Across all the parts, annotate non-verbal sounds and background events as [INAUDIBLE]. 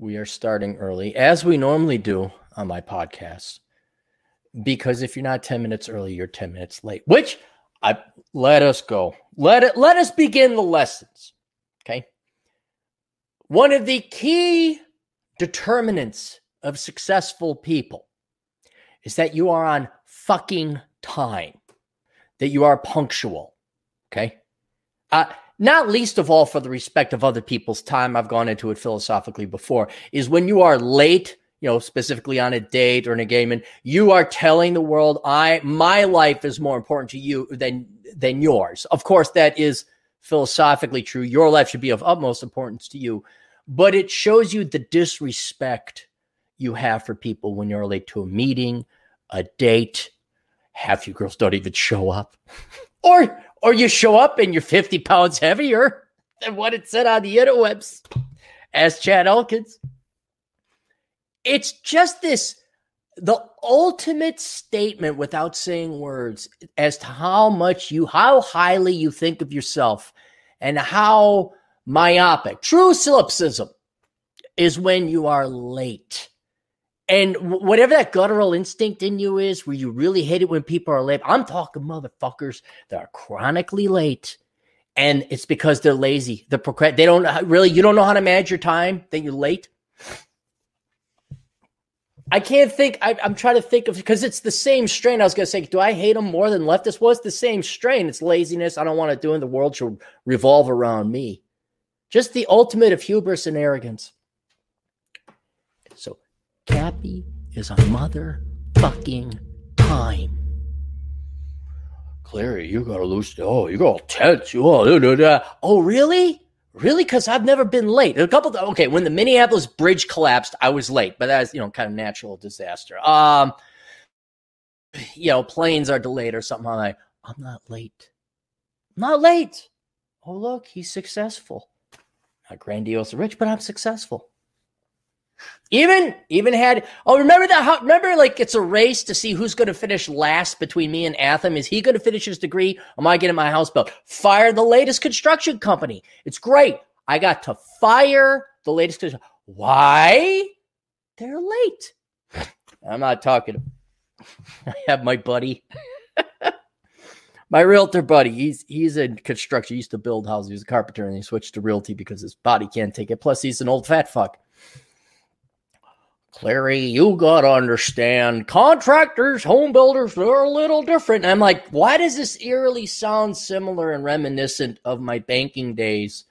we are starting early, as we normally do on my podcast. Because if you're not 10 minutes early, you're 10 minutes late. Which I let us go. Let it let us begin the lessons. Okay. One of the key determinants of successful people is that you are on fucking time, that you are punctual. Okay. Uh, not least of all for the respect of other people's time. I've gone into it philosophically before, is when you are late, you know, specifically on a date or in a game, and you are telling the world, I my life is more important to you than than yours. Of course, that is philosophically true. Your life should be of utmost importance to you, but it shows you the disrespect you have for people when you're late to a meeting, a date. Half you girls don't even show up. [LAUGHS] or or you show up and you're 50 pounds heavier than what it said on the interwebs. As Chad Elkins. It's just this the ultimate statement without saying words as to how much you how highly you think of yourself and how myopic true solipsism is when you are late and whatever that guttural instinct in you is, where you really hate it when people are late, I'm talking motherfuckers that are chronically late. And it's because they're lazy. They're procrast- They don't uh, really, you don't know how to manage your time, then you're late. I can't think. I, am trying to think of because it's the same strain. I was going to say, do I hate them more than leftists? Was the same strain? It's laziness. I don't want to do, and the world should revolve around me. Just the ultimate of hubris and arrogance. Cappy is a motherfucking time. Clarey, you gotta lose. Oh, you got tense. You all. oh, really? Really? Because I've never been late. A couple. Of, okay, when the Minneapolis bridge collapsed, I was late, but that's you know kind of natural disaster. Um, you know, planes are delayed or something. I'm like, I'm not late. I'm not late. Oh, look, he's successful. Not grandiose rich, but I'm successful. Even even had oh remember that how remember like it's a race to see who's going to finish last between me and Atham. Is he going to finish his degree? Am I getting my house built? Fire the latest construction company. It's great. I got to fire the latest. Why? They're late. I'm not talking. [LAUGHS] I have my buddy, [LAUGHS] my realtor buddy. He's he's in construction. He used to build houses. He's a carpenter, and he switched to realty because his body can't take it. Plus, he's an old fat fuck. Clarey, you gotta understand, contractors, home builders, they're a little different. And I'm like, why does this eerily sound similar and reminiscent of my banking days?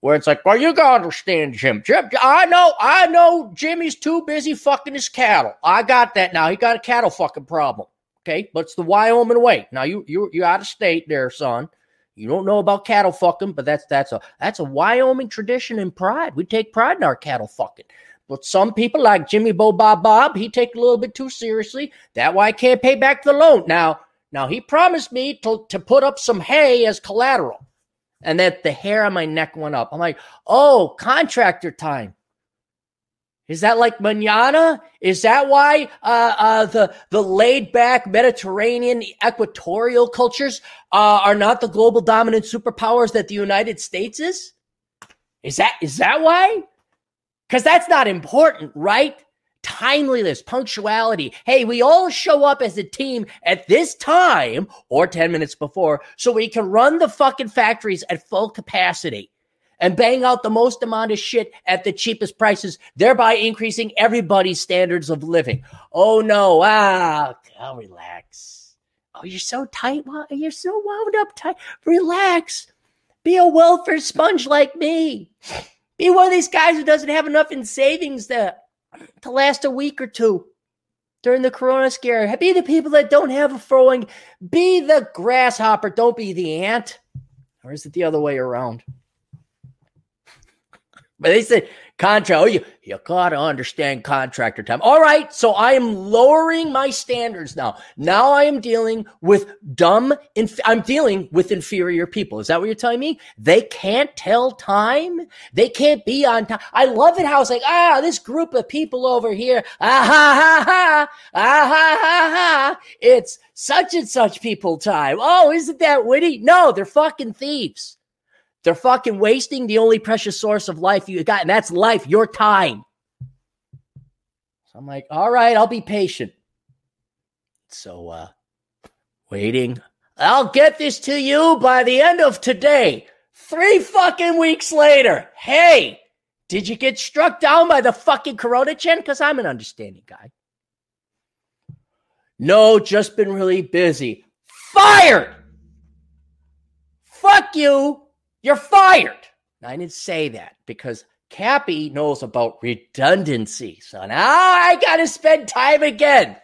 Where it's like, well, you gotta understand, Jim. Jim, I know, I know Jimmy's too busy fucking his cattle. I got that now. He got a cattle fucking problem. Okay, but it's the Wyoming way. Now you you you out of state there, son. You don't know about cattle fucking, but that's that's a that's a Wyoming tradition and pride. We take pride in our cattle fucking. But some people, like Jimmy Bo Bob Bob, he take a little bit too seriously. That why I can't pay back the loan. Now, now he promised me to, to put up some hay as collateral. And that the hair on my neck went up. I'm like, oh, contractor time. Is that like manana? Is that why uh, uh, the the laid back Mediterranean equatorial cultures uh, are not the global dominant superpowers that the United States is? Is that is that why? Because that's not important, right? Timeliness, punctuality. Hey, we all show up as a team at this time or 10 minutes before so we can run the fucking factories at full capacity and bang out the most amount of shit at the cheapest prices, thereby increasing everybody's standards of living. Oh no, ah, oh, relax. Oh, you're so tight. You're so wound up tight. Relax. Be a welfare sponge like me. Be one of these guys who doesn't have enough in savings to, to last a week or two during the corona scare. Be the people that don't have a throwing. Be the grasshopper. Don't be the ant. Or is it the other way around? [LAUGHS] But they said contract. Oh, you you gotta understand contractor time. All right, so I am lowering my standards now. Now I am dealing with dumb. Inf- I'm dealing with inferior people. Is that what you're telling me? They can't tell time. They can't be on time. I love it how it's like ah, this group of people over here. Ah ha ha ha. Ah ha ha ha. It's such and such people time. Oh, isn't that witty? No, they're fucking thieves. They're fucking wasting the only precious source of life you got, and that's life, your time. So I'm like, all right, I'll be patient. So, uh, waiting. I'll get this to you by the end of today. Three fucking weeks later. Hey, did you get struck down by the fucking Corona Chan? Because I'm an understanding guy. No, just been really busy. Fired! Fuck you. You're fired. I didn't say that because Cappy knows about redundancy. So now I got to spend time again.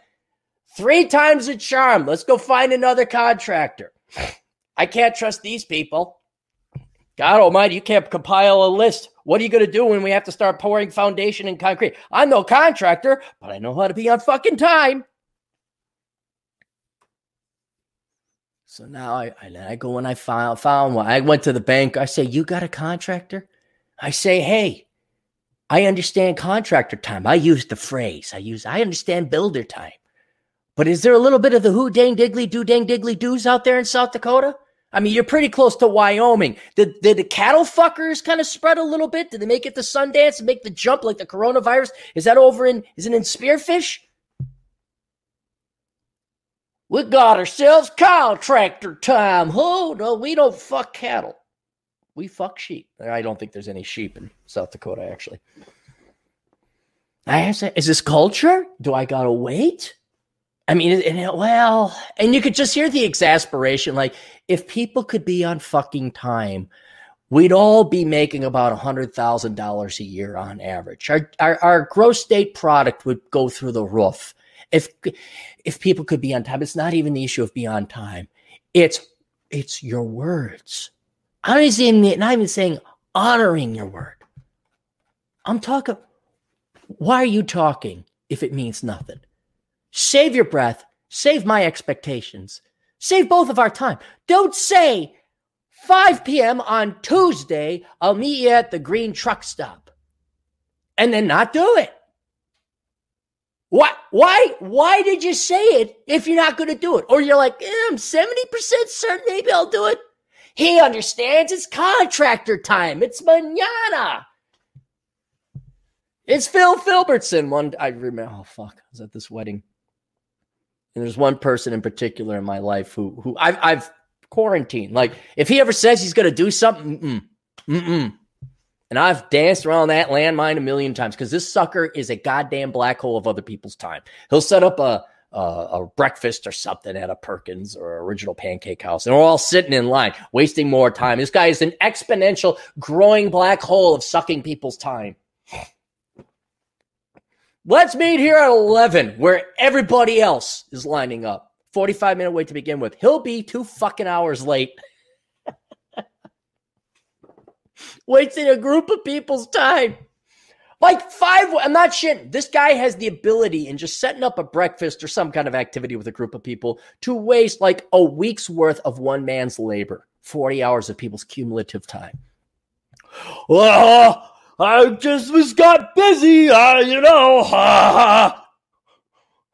Three times a charm. Let's go find another contractor. I can't trust these people. God almighty, you can't compile a list. What are you going to do when we have to start pouring foundation and concrete? I'm no contractor, but I know how to be on fucking time. So now I, I, I go and I found, found one. I went to the bank. I say, You got a contractor? I say, Hey, I understand contractor time. I use the phrase. I use, I understand builder time. But is there a little bit of the who dang diggly do dang diggly doos out there in South Dakota? I mean, you're pretty close to Wyoming. Did, did the cattle fuckers kind of spread a little bit? Did they make it to Sundance and make the jump like the coronavirus? Is that over in, is it in Spearfish? We got ourselves contractor time. Oh, no, we don't fuck cattle. We fuck sheep. I don't think there's any sheep in South Dakota, actually. I asked, is this culture? Do I gotta wait? I mean, and it, well, and you could just hear the exasperation. Like, if people could be on fucking time, we'd all be making about a hundred thousand dollars a year on average. Our, our our gross state product would go through the roof if if people could be on time. It's not even the issue of be on time. It's it's your words. I'm not even, not even saying honoring your word. I'm talking. Why are you talking if it means nothing? Save your breath. Save my expectations. Save both of our time. Don't say 5 p.m. on Tuesday, I'll meet you at the green truck stop. And then not do it. What? Why? Why did you say it if you're not going to do it? Or you're like, eh, I'm 70% certain maybe I'll do it. He understands it's contractor time. It's manana. It's Phil Filbertson. One, I remember. Oh fuck, I was at this wedding. And there's one person in particular in my life who who I've I've quarantined. Like if he ever says he's going to do something, mm-mm, mm-mm. And I've danced around that landmine a million times because this sucker is a goddamn black hole of other people's time. He'll set up a a, a breakfast or something at a Perkins or original pancake house, and we're all sitting in line, wasting more time. This guy is an exponential, growing black hole of sucking people's time. Let's meet here at 11 where everybody else is lining up. 45 minute wait to begin with. He'll be two fucking hours late. Wasting a group of people's time. Like five, I'm not shitting. This guy has the ability in just setting up a breakfast or some kind of activity with a group of people to waste like a week's worth of one man's labor, 40 hours of people's cumulative time. Well, I just was got busy, uh, you know. Ha,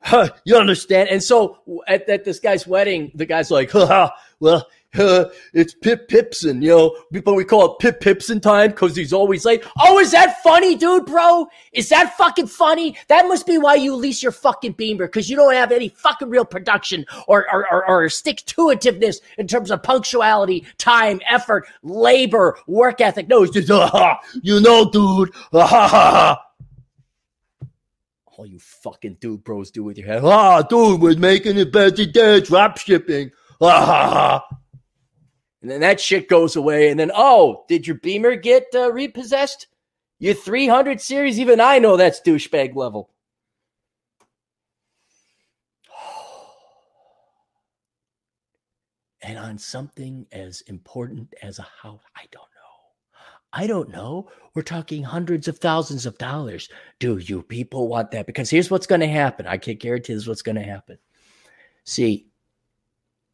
ha. [LAUGHS] You understand? And so at, at this guy's wedding, the guy's like, [LAUGHS] well, [LAUGHS] it's Pip Pipson, you know. But we call it Pip Pipson time because he's always late. Oh, is that funny, dude, bro? Is that fucking funny? That must be why you lease your fucking Beamer because you don't have any fucking real production or or, or, or stick to itiveness in terms of punctuality, time, effort, labor, work ethic. No, it's just, uh, [LAUGHS] you know, dude. Uh, [LAUGHS] all you fucking dude bros do with your head. Ah, dude, we're making it better today. Drop shipping. Ah, and then that shit goes away. And then, oh, did your Beamer get uh, repossessed? Your 300 series? Even I know that's douchebag level. [SIGHS] And on something as important as a house, I don't know. I don't know. We're talking hundreds of thousands of dollars. Do you people want that? Because here's what's going to happen. I can guarantee this is what's going to happen. See,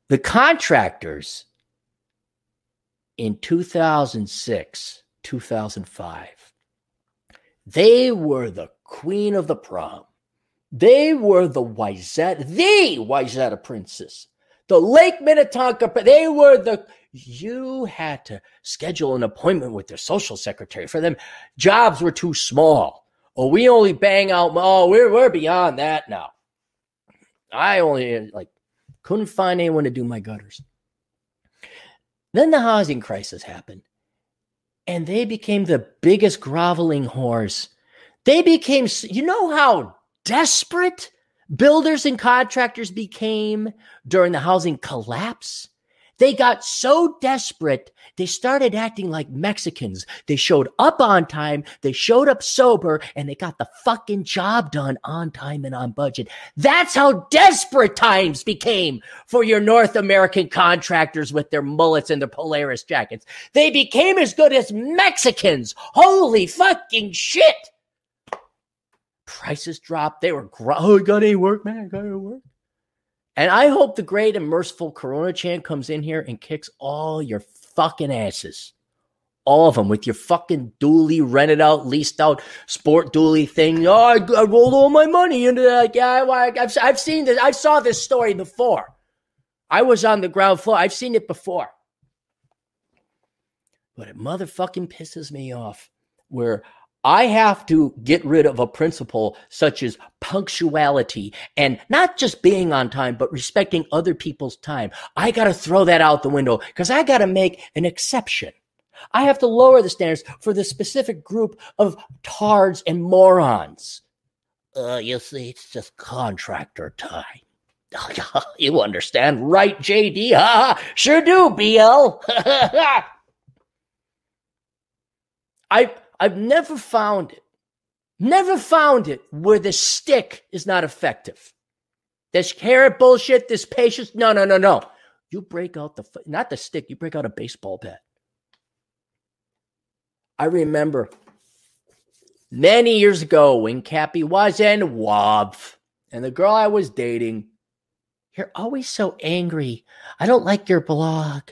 the contractors in 2006, 2005, they were the queen of the prom. They were the Wayzata, the Wayzata princess, the Lake Minnetonka. They were the. You had to schedule an appointment with their social secretary. For them, jobs were too small. Oh, we only bang out. Oh, we're we're beyond that now. I only like couldn't find anyone to do my gutters. Then the housing crisis happened, and they became the biggest groveling whores. They became, you know, how desperate builders and contractors became during the housing collapse. They got so desperate, they started acting like Mexicans. They showed up on time, they showed up sober, and they got the fucking job done on time and on budget. That's how desperate times became for your North American contractors with their mullets and their Polaris jackets. They became as good as Mexicans. Holy fucking shit. Prices dropped. They were, gro- oh, got any work, man? Got any work? And I hope the great and merciful Corona Chan comes in here and kicks all your fucking asses. All of them with your fucking dually rented out, leased out sport dually thing. Oh, I, I rolled all my money into that. Yeah, I, I've, I've seen this. I saw this story before. I was on the ground floor. I've seen it before. But it motherfucking pisses me off where I have to get rid of a principle such as punctuality and not just being on time, but respecting other people's time. I got to throw that out the window because I got to make an exception. I have to lower the standards for the specific group of tards and morons. Uh, you see, it's just contractor time. [LAUGHS] you understand, right, JD? Ha, sure do, BL. [LAUGHS] I I've never found it, never found it where the stick is not effective. This carrot bullshit, this patience. No, no, no, no. You break out the, not the stick, you break out a baseball bat. I remember many years ago when Cappy was in WOB and the girl I was dating, you're always so angry. I don't like your blog.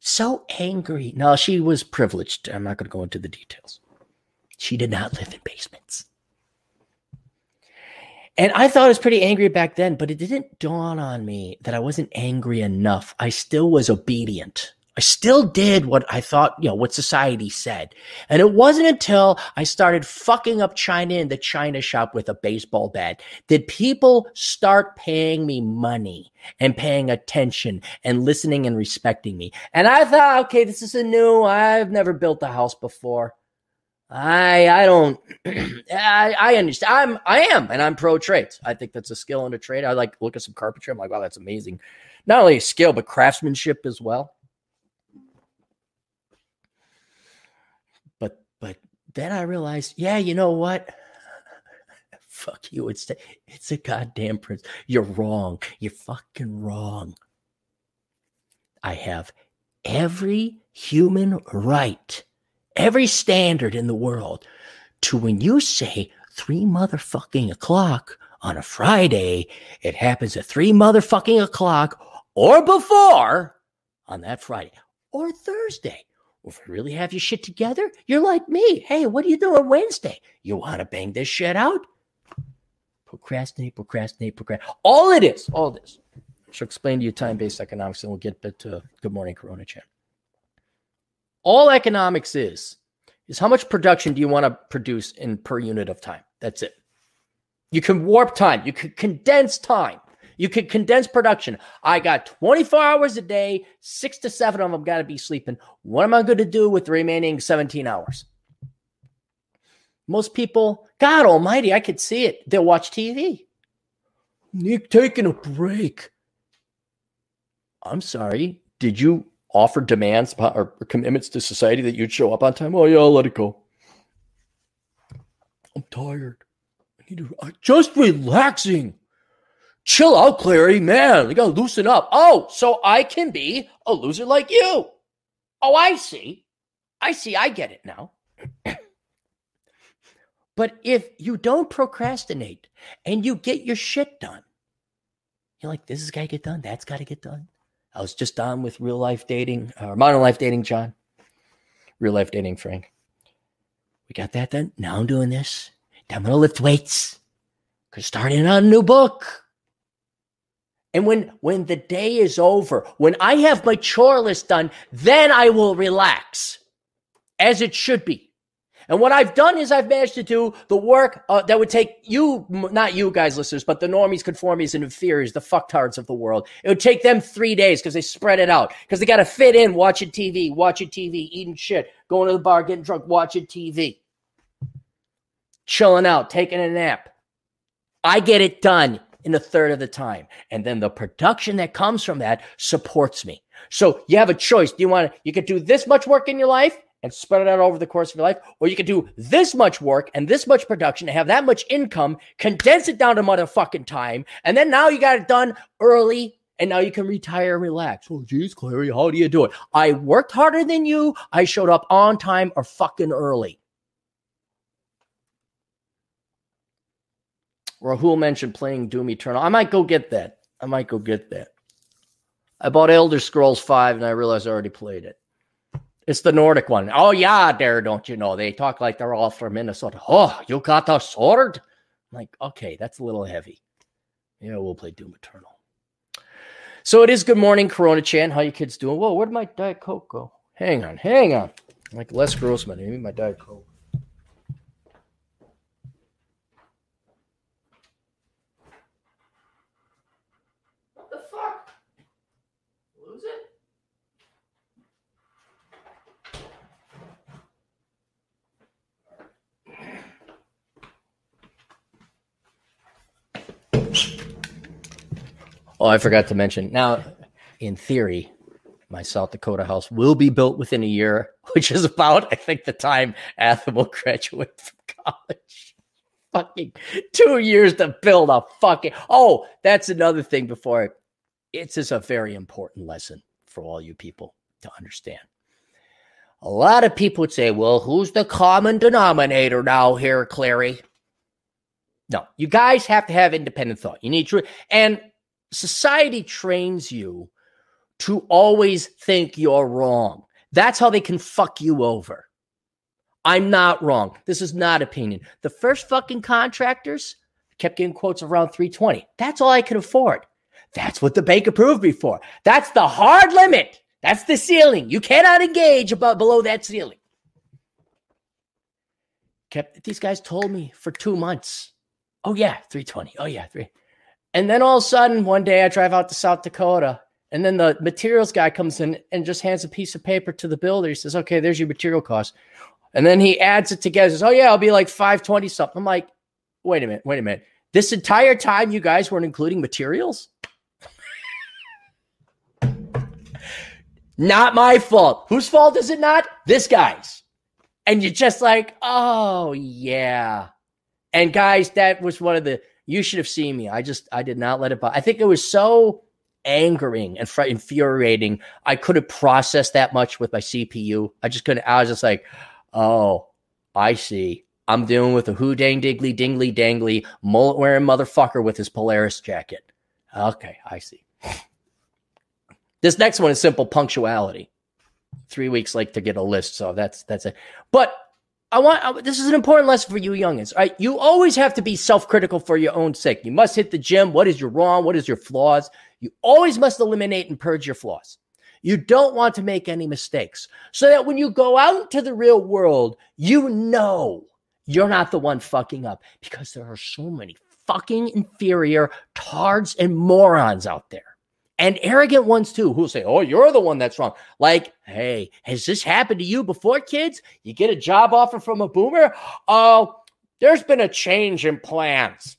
So angry. No, she was privileged. I'm not going to go into the details. She did not live in basements. And I thought I was pretty angry back then, but it didn't dawn on me that I wasn't angry enough. I still was obedient. I still did what I thought, you know, what society said. And it wasn't until I started fucking up China in the China shop with a baseball bat did people start paying me money and paying attention and listening and respecting me. And I thought, okay, this is a new, I've never built a house before. I I don't [CLEARS THROAT] I, I understand. I'm I am and I'm pro trades. I think that's a skill and a trade. I like look at some carpentry. I'm like, wow, that's amazing. Not only skill, but craftsmanship as well. But but then I realized, yeah, you know what? [LAUGHS] Fuck you. It's it's a goddamn prince. You're wrong. You're fucking wrong. I have every human right every standard in the world to when you say three motherfucking o'clock on a Friday, it happens at three motherfucking o'clock or before on that Friday or Thursday. if you really have your shit together, you're like me. Hey, what are you doing Wednesday? You want to bang this shit out? Procrastinate, procrastinate, procrastinate. All it is, all this. I should explain to you time based economics and we'll get to Good Morning Corona Chan all economics is is how much production do you want to produce in per unit of time? That's it. You can warp time you can condense time you can condense production. I got 24 hours a day six to seven of them got to be sleeping. What am i going to do with the remaining 17 hours? Most people god almighty i could see it. They'll watch tv nick taking a break. I'm sorry did you offer demands or commitments to society that you'd show up on time? Oh yeah, I'll let it go. I'm tired. I need to just relaxing. Chill out, Clarey. Man, you gotta loosen up. Oh, so I can be a loser like you. Oh, I see. I see. I get it now. [CLEARS THROAT] but if you don't procrastinate and you get your shit done, you're like, this has got to get done. That's got to get done. I was just on with real life dating, or uh, modern life dating, John. Real life dating, Frank. We got that done. Now I'm doing this. Now I'm gonna lift weights. Cause starting on a new book. And when when the day is over, when I have my chore list done, then I will relax, as it should be. And what I've done is I've managed to do the work uh, that would take you, not you guys, listeners, but the normies, conformies, and inferiors, the fucktards of the world. It would take them three days because they spread it out because they got to fit in watching TV, watching TV, eating shit, going to the bar, getting drunk, watching TV, chilling out, taking a nap. I get it done in a third of the time. And then the production that comes from that supports me. So you have a choice. Do you want to, you could do this much work in your life and spread it out over the course of your life, or you can do this much work and this much production and have that much income, condense it down to motherfucking time, and then now you got it done early and now you can retire and relax. Oh, geez, Clarey, how do you do it? I worked harder than you. I showed up on time or fucking early. Rahul mentioned playing Doom Eternal. I might go get that. I might go get that. I bought Elder Scrolls 5 and I realized I already played it. It's the Nordic one. Oh, yeah, there, don't you know? They talk like they're all from Minnesota. Oh, you got a sword? I'm like, okay, that's a little heavy. Yeah, we'll play Doom Eternal. So it is good morning, Corona Chan. How you kids doing? Whoa, where'd my Diet Coke go? Hang on, hang on. Like Les Grossman, maybe my Diet Coke. Oh, I forgot to mention. Now, in theory, my South Dakota house will be built within a year, [LAUGHS] which is about, I think, the time Atham will graduate from college. [LAUGHS] fucking two years to build a fucking. Oh, that's another thing before. It's a very important lesson for all you people to understand. A lot of people would say, well, who's the common denominator now here, Clarey? No, you guys have to have independent thought. You need to, and society trains you to always think you're wrong. That's how they can fuck you over. I'm not wrong. This is not opinion. The first fucking contractors kept getting quotes around 320. That's all I could afford. That's what the bank approved me for. That's the hard limit. That's the ceiling. You cannot engage above below that ceiling. Kept these guys told me for two months. Oh yeah, 320. Oh yeah, three. And then all of a sudden, one day I drive out to South Dakota, and then the materials guy comes in and just hands a piece of paper to the builder. He says, "Okay, there's your material cost," and then he adds it together. Says, "Oh yeah, I'll be like five twenty something." I'm like, "Wait a minute, wait a minute. This entire time, you guys weren't including materials." [LAUGHS] not my fault. Whose fault is it not? This guy's. And you're just like, oh yeah. And guys, that was one of the you should have seen me. I just I did not let it. By. I think it was so angering and fr- infuriating. I couldn't process that much with my CPU. I just couldn't. I was just like, oh, I see. I'm dealing with a who dang diggly dingly dangly mullet wearing motherfucker with his Polaris jacket. Okay, I see. This next one is simple punctuality. Three weeks late to get a list, so that's that's it. But I want this is an important lesson for you youngins. Right? You always have to be self-critical for your own sake. You must hit the gym. What is your wrong? What is your flaws? You always must eliminate and purge your flaws. You don't want to make any mistakes. So that when you go out into the real world, you know you're not the one fucking up because there are so many fucking inferior tards and morons out there and arrogant ones too who'll say, Oh, you're the one that's wrong. Like, hey, has this happened to you before, kids? You get a job offer from a boomer? Oh, there's been a change in plans.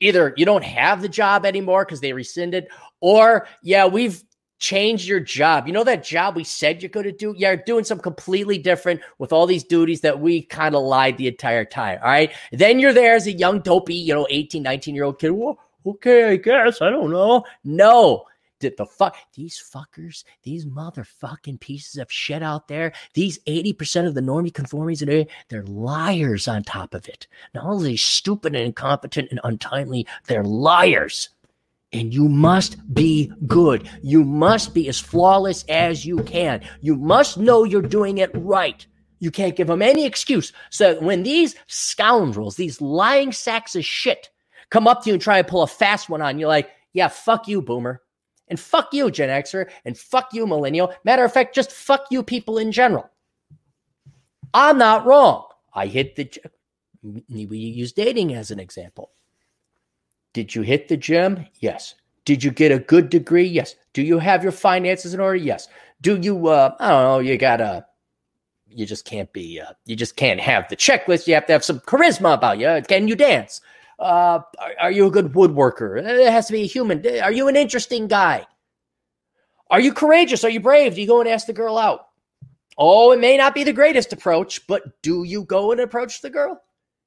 Either you don't have the job anymore because they rescinded, or yeah, we've changed your job. You know that job we said you're going to do? Yeah, you're doing something completely different with all these duties that we kind of lied the entire time. All right. Then you're there as a young, dopey, you know, 18, 19 year old kid. Well, okay, I guess. I don't know. No, did the fuck these fuckers, these motherfucking pieces of shit out there, these 80% of the normie conformities and they're liars on top of it. Not only stupid and incompetent and untimely, they're liars. And you must be good. You must be as flawless as you can. You must know you're doing it right. You can't give them any excuse. So when these scoundrels, these lying sacks of shit, come up to you and try to pull a fast one on you, like, yeah, fuck you, boomer. And fuck you, Gen Xer, and fuck you, millennial. Matter of fact, just fuck you people in general. I'm not wrong. I hit the we use dating as an example. Did you hit the gym? Yes. Did you get a good degree? Yes. Do you have your finances in order? Yes. Do you uh I don't know, you got to you just can't be uh, you just can't have the checklist. You have to have some charisma about you. Can you dance? Uh, are, are you a good woodworker? It has to be a human. Are you an interesting guy? Are you courageous? Are you brave? Do you go and ask the girl out? Oh, it may not be the greatest approach, but do you go and approach the girl?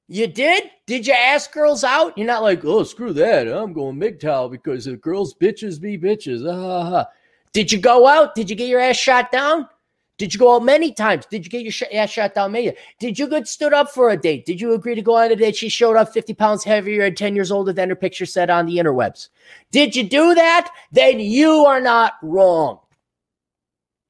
You did? Did you ask girls out? You're not like, oh, screw that. I'm going MGTOW because the girls bitches be bitches. Ah, Did you go out? Did you get your ass shot down? Did you go out many times? Did you get your sh- ass shot down many? Did you get stood up for a date? Did you agree to go on a date? She showed up 50 pounds heavier and 10 years older than her picture said on the interwebs. Did you do that? Then you are not wrong.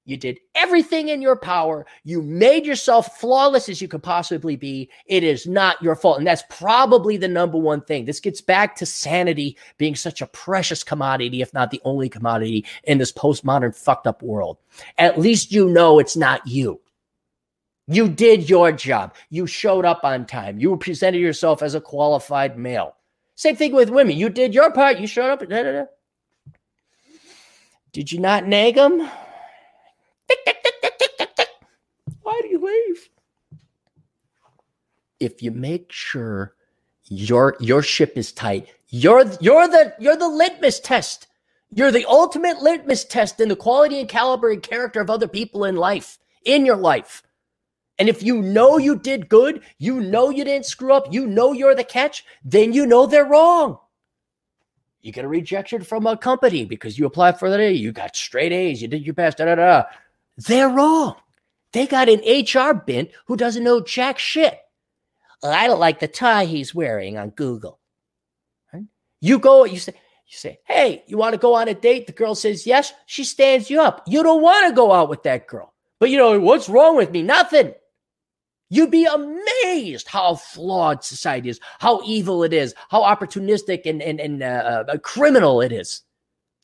You did everything in your power. You made yourself flawless as you could possibly be. It is not your fault. And that's probably the number one thing. This gets back to sanity being such a precious commodity, if not the only commodity in this postmodern fucked up world. At least you know it's not you. You did your job. You showed up on time. You presented yourself as a qualified male. Same thing with women. You did your part. You showed up. Da, da, da. Did you not nag them? Why do you leave? If you make sure your your ship is tight, you're you're the you're the litmus test. You're the ultimate litmus test in the quality and caliber and character of other people in life, in your life. And if you know you did good, you know you didn't screw up, you know you're the catch, then you know they're wrong. You get a rejection from a company because you applied for the day, you got straight A's, you did your best, da da da. They're wrong. They got an HR bint who doesn't know jack shit. I don't like the tie he's wearing on Google. You go, you say, you say, hey, you want to go on a date? The girl says yes. She stands you up. You don't want to go out with that girl. But you know, what's wrong with me? Nothing. You'd be amazed how flawed society is, how evil it is, how opportunistic and, and, and uh, uh, criminal it is.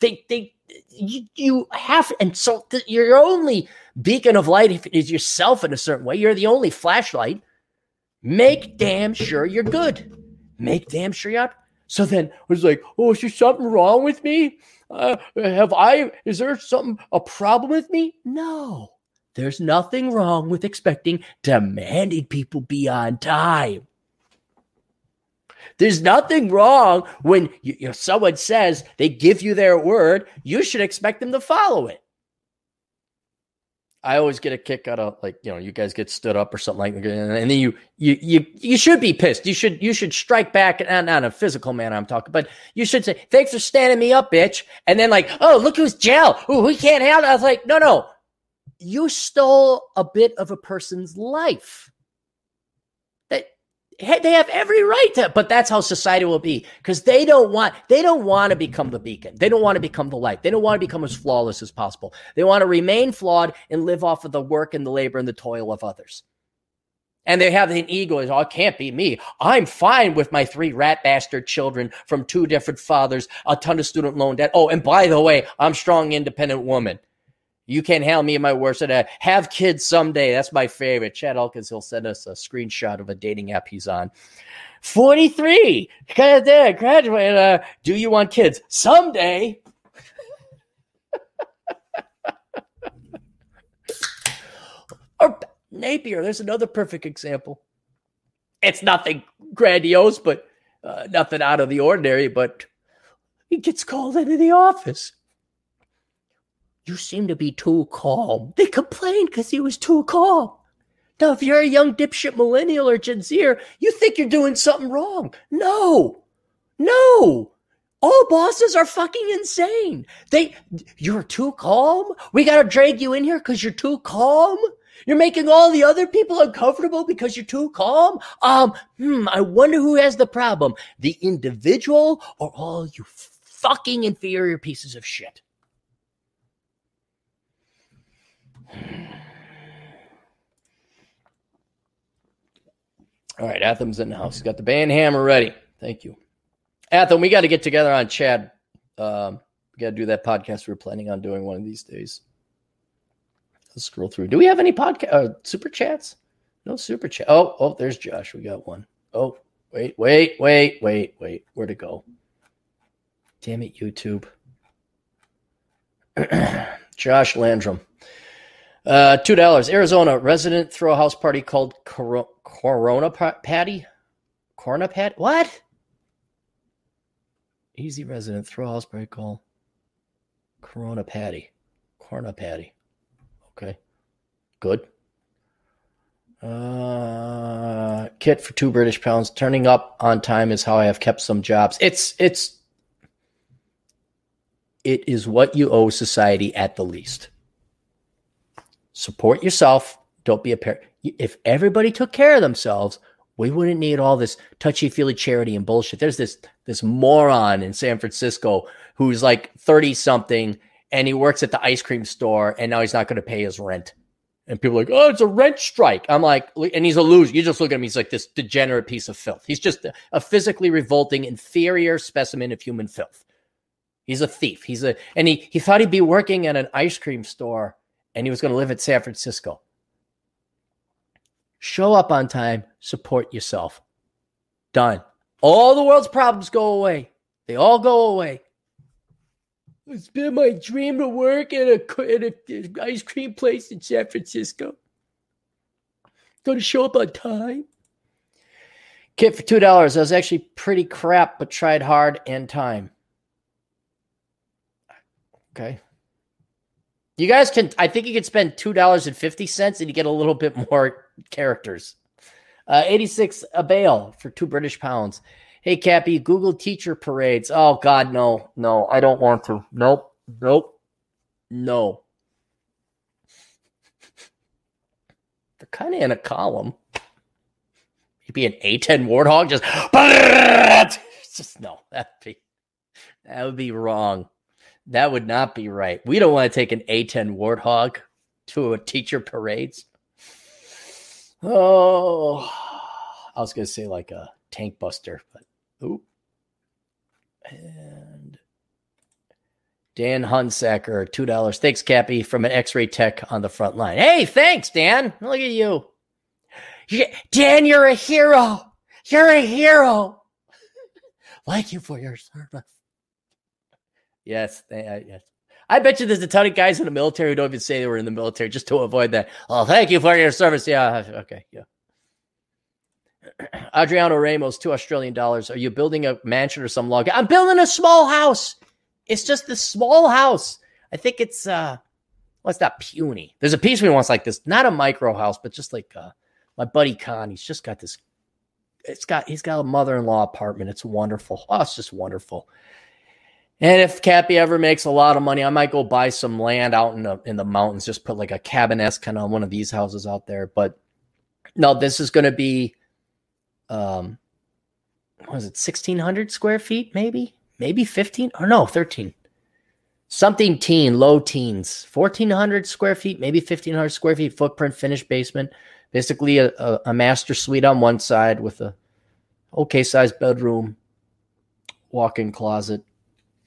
They, they, you, you have, and so th- your only beacon of light is yourself in a certain way. You're the only flashlight. Make damn sure you're good. Make damn sure you're up. So then was like, oh, is there something wrong with me? Uh, have I, is there something, a problem with me? No. There's nothing wrong with expecting demanding people be on time. There's nothing wrong when you, you know, someone says they give you their word, you should expect them to follow it. I always get a kick out of like you know you guys get stood up or something like that, and then you you you you should be pissed. You should you should strike back, and not in a physical manner I'm talking, but you should say thanks for standing me up, bitch. And then like oh look who's jail. Ooh, we can't handle. I was like no no, you stole a bit of a person's life they have every right to but that's how society will be because they don't want they don't want to become the beacon. They don't want to become the light. They don't want to become as flawless as possible. They want to remain flawed and live off of the work and the labor and the toil of others. And they have an ego is oh it can't be me. I'm fine with my three rat bastard children from two different fathers a ton of student loan debt. Oh and by the way i'm strong independent woman you can't handle me in my worst. And have kids someday. That's my favorite. Chad Elkins, he'll send us a screenshot of a dating app he's on. 43. Kind of graduate. Uh, do you want kids? Someday. [LAUGHS] or Napier, there's another perfect example. It's nothing grandiose, but uh, nothing out of the ordinary, but he gets called into the office you seem to be too calm. They complained because he was too calm. Now, if you're a young dipshit millennial or Gen Zer, you think you're doing something wrong. No, no. All bosses are fucking insane. They, you're too calm. We got to drag you in here because you're too calm. You're making all the other people uncomfortable because you're too calm. Um, hmm, I wonder who has the problem, the individual or all you fucking inferior pieces of shit. All right, Athem's in the house. He's got the band hammer ready. Thank you. Athem, we got to get together on Chad. Um, we got to do that podcast we are planning on doing one of these days. Let's scroll through. Do we have any podcast uh, super chats? No super chat. Oh, oh, there's Josh. We got one. Oh, wait, wait, wait, wait, wait. Where'd it go? Damn it, YouTube. [CLEARS THROAT] Josh Landrum. Uh, two dollars. Arizona resident throw a house party called Cor- Corona Patty. Corona Patty. What? Easy resident throw a house party called Corona Patty. Corona Patty. Okay. Good. Uh, kit for two British pounds. Turning up on time is how I have kept some jobs. It's it's it is what you owe society at the least. Support yourself. Don't be a parent. If everybody took care of themselves, we wouldn't need all this touchy feely charity and bullshit. There's this this moron in San Francisco who's like 30 something and he works at the ice cream store and now he's not going to pay his rent. And people are like, oh, it's a rent strike. I'm like, and he's a loser. You just look at him. He's like this degenerate piece of filth. He's just a, a physically revolting, inferior specimen of human filth. He's a thief. He's a, and he, he thought he'd be working at an ice cream store and he was going to live in San Francisco. Show up on time, support yourself. Done. All the world's problems go away. They all go away. It's been my dream to work at a, at a ice cream place in San Francisco. Going to show up on time. Kit for two dollars. That was actually pretty crap, but tried hard and time. Okay. You guys can. I think you could spend two dollars and you get a little bit more characters. Uh, Eighty six a bale for two British pounds. Hey, Cappy, Google teacher parades. Oh, God, no, no, I don't want to. Nope, nope, no. [LAUGHS] They're kind of in a column. Maybe an A10 warthog, just, [LAUGHS] just no, that'd be, that would be wrong. That would not be right. We don't want to take an A10 warthog to a teacher parades. Oh, I was going to say like a tank buster, but Oop. And Dan Hunsacker, two dollars. Thanks, Cappy, from an X-ray tech on the front line. Hey, thanks, Dan. Look at you. Dan, you're a hero. You're a hero. [LAUGHS] Thank you for your service. Yes, yes. I bet you there's a ton of guys in the military who don't even say they were in the military just to avoid that. Oh, thank you for your service. Yeah, okay, yeah. [CLEARS THROAT] Adriano Ramos, two Australian dollars. Are you building a mansion or some log? I'm building a small house. It's just a small house. I think it's uh well, it's not puny. There's a piece we wants like this, not a micro house, but just like uh my buddy Con. He's just got this. It's got he's got a mother-in-law apartment. It's wonderful. Oh, it's just wonderful. And if Cappy ever makes a lot of money, I might go buy some land out in the in the mountains, just put like a cabin esque kind of one of these houses out there. But no, this is going to be um, was it 1600 square feet? Maybe, maybe 15 or no, 13. Something teen, low teens, 1400 square feet, maybe 1500 square feet footprint, finished basement. Basically, a, a, a master suite on one side with a okay sized bedroom, walk in closet,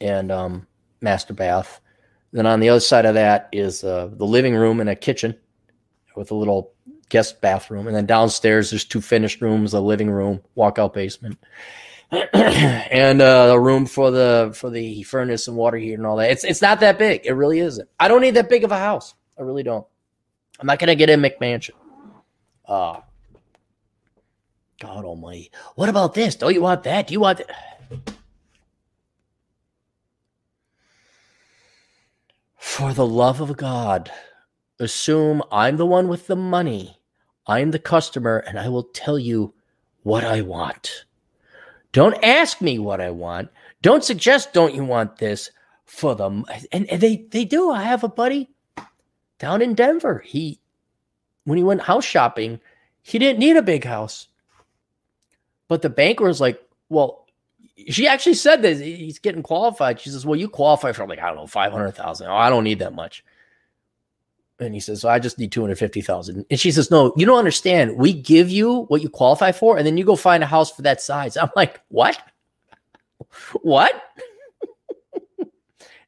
and um, master bath. Then on the other side of that is uh, the living room and a kitchen with a little guest bathroom, and then downstairs there's two finished rooms, a living room, walkout basement, [CLEARS THROAT] and uh, a room for the for the furnace and water heater and all that. It's it's not that big. It really isn't. I don't need that big of a house. I really don't. I'm not gonna get a McMansion. Uh God Almighty. What about this? Don't you want that? Do you want? That? For the love of God, assume I'm the one with the money I'm the customer and I will tell you what I want. Don't ask me what I want. Don't suggest, don't you want this for them? And, and they, they do. I have a buddy down in Denver. He, when he went house shopping, he didn't need a big house. But the banker was like, well, she actually said that he's getting qualified. She says, well, you qualify for like, I don't know, 500,000. Oh, I don't need that much. And he says, so I just need 250,000. And she says, no, you don't understand. We give you what you qualify for, and then you go find a house for that size. I'm like, what? what? [LAUGHS]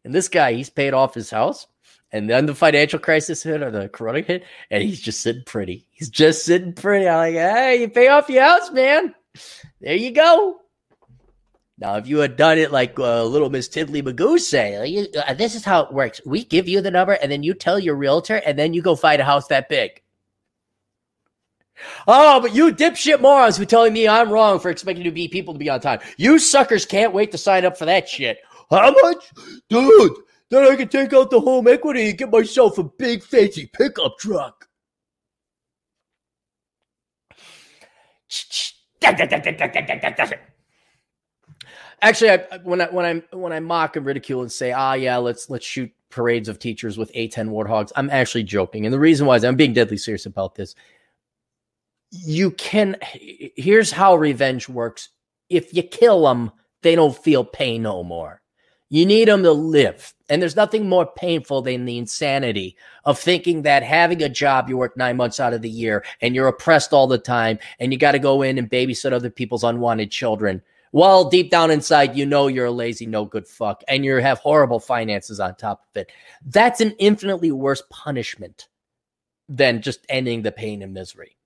and this guy, he's paid off his house And then the financial crisis hit or the corona hit, and he's just sitting pretty. He's just sitting pretty. I'm like, hey, you pay off your house, man. There you go. Now, if you had done it like uh, little Miss Tiddly Magoo say, like, uh, this is how it works. We give you the number, and then you tell your realtor, and then you go find a house that big. Oh, but you dipshit morons who telling me I'm wrong for expecting to be people to be on time. You suckers can't wait to sign up for that shit. How much? Dude, then I can take out the home equity and get myself a big fancy pickup truck. Actually, I, when I when I when I mock and ridicule and say, "Ah, yeah, let's let's shoot parades of teachers with A10 warthogs," I'm actually joking, and the reason why is I'm being deadly serious about this. You can. Here's how revenge works: if you kill them, they don't feel pain no more. You need them to live. And there's nothing more painful than the insanity of thinking that having a job you work nine months out of the year and you're oppressed all the time and you got to go in and babysit other people's unwanted children. Well, deep down inside, you know you're a lazy, no good fuck and you have horrible finances on top of it. That's an infinitely worse punishment than just ending the pain and misery.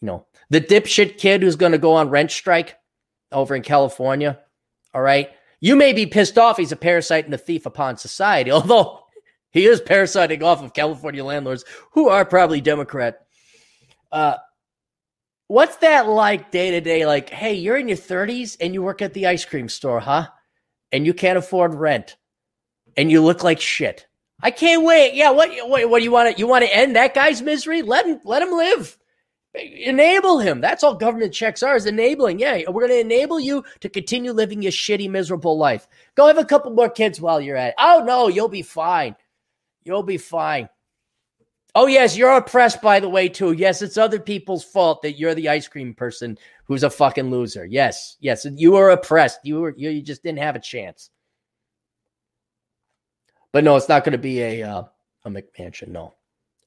You know, the dipshit kid who's going to go on rent strike over in California. All right you may be pissed off he's a parasite and a thief upon society, [LAUGHS] although he is parasiting off of California landlords who are probably Democrat. Uh, what's that like day to day? Like, hey, you're in your 30s and you work at the ice cream store, huh? And you can't afford rent and you look like shit. I can't wait. Yeah, what what, what do you want to you want to end that guy's misery? Let him let him live. Enable him. That's all government checks are is enabling. Yeah, we're going to enable you to continue living your shitty, miserable life. Go have a couple more kids while you're at it. Oh, no, you'll be fine. You'll be fine. Oh, yes, you're oppressed, by the way, too. Yes, it's other people's fault that you're the ice cream person who's a fucking loser. Yes, yes, you were oppressed. You were you, just didn't have a chance. But no, it's not going to be a uh, a McMansion. No.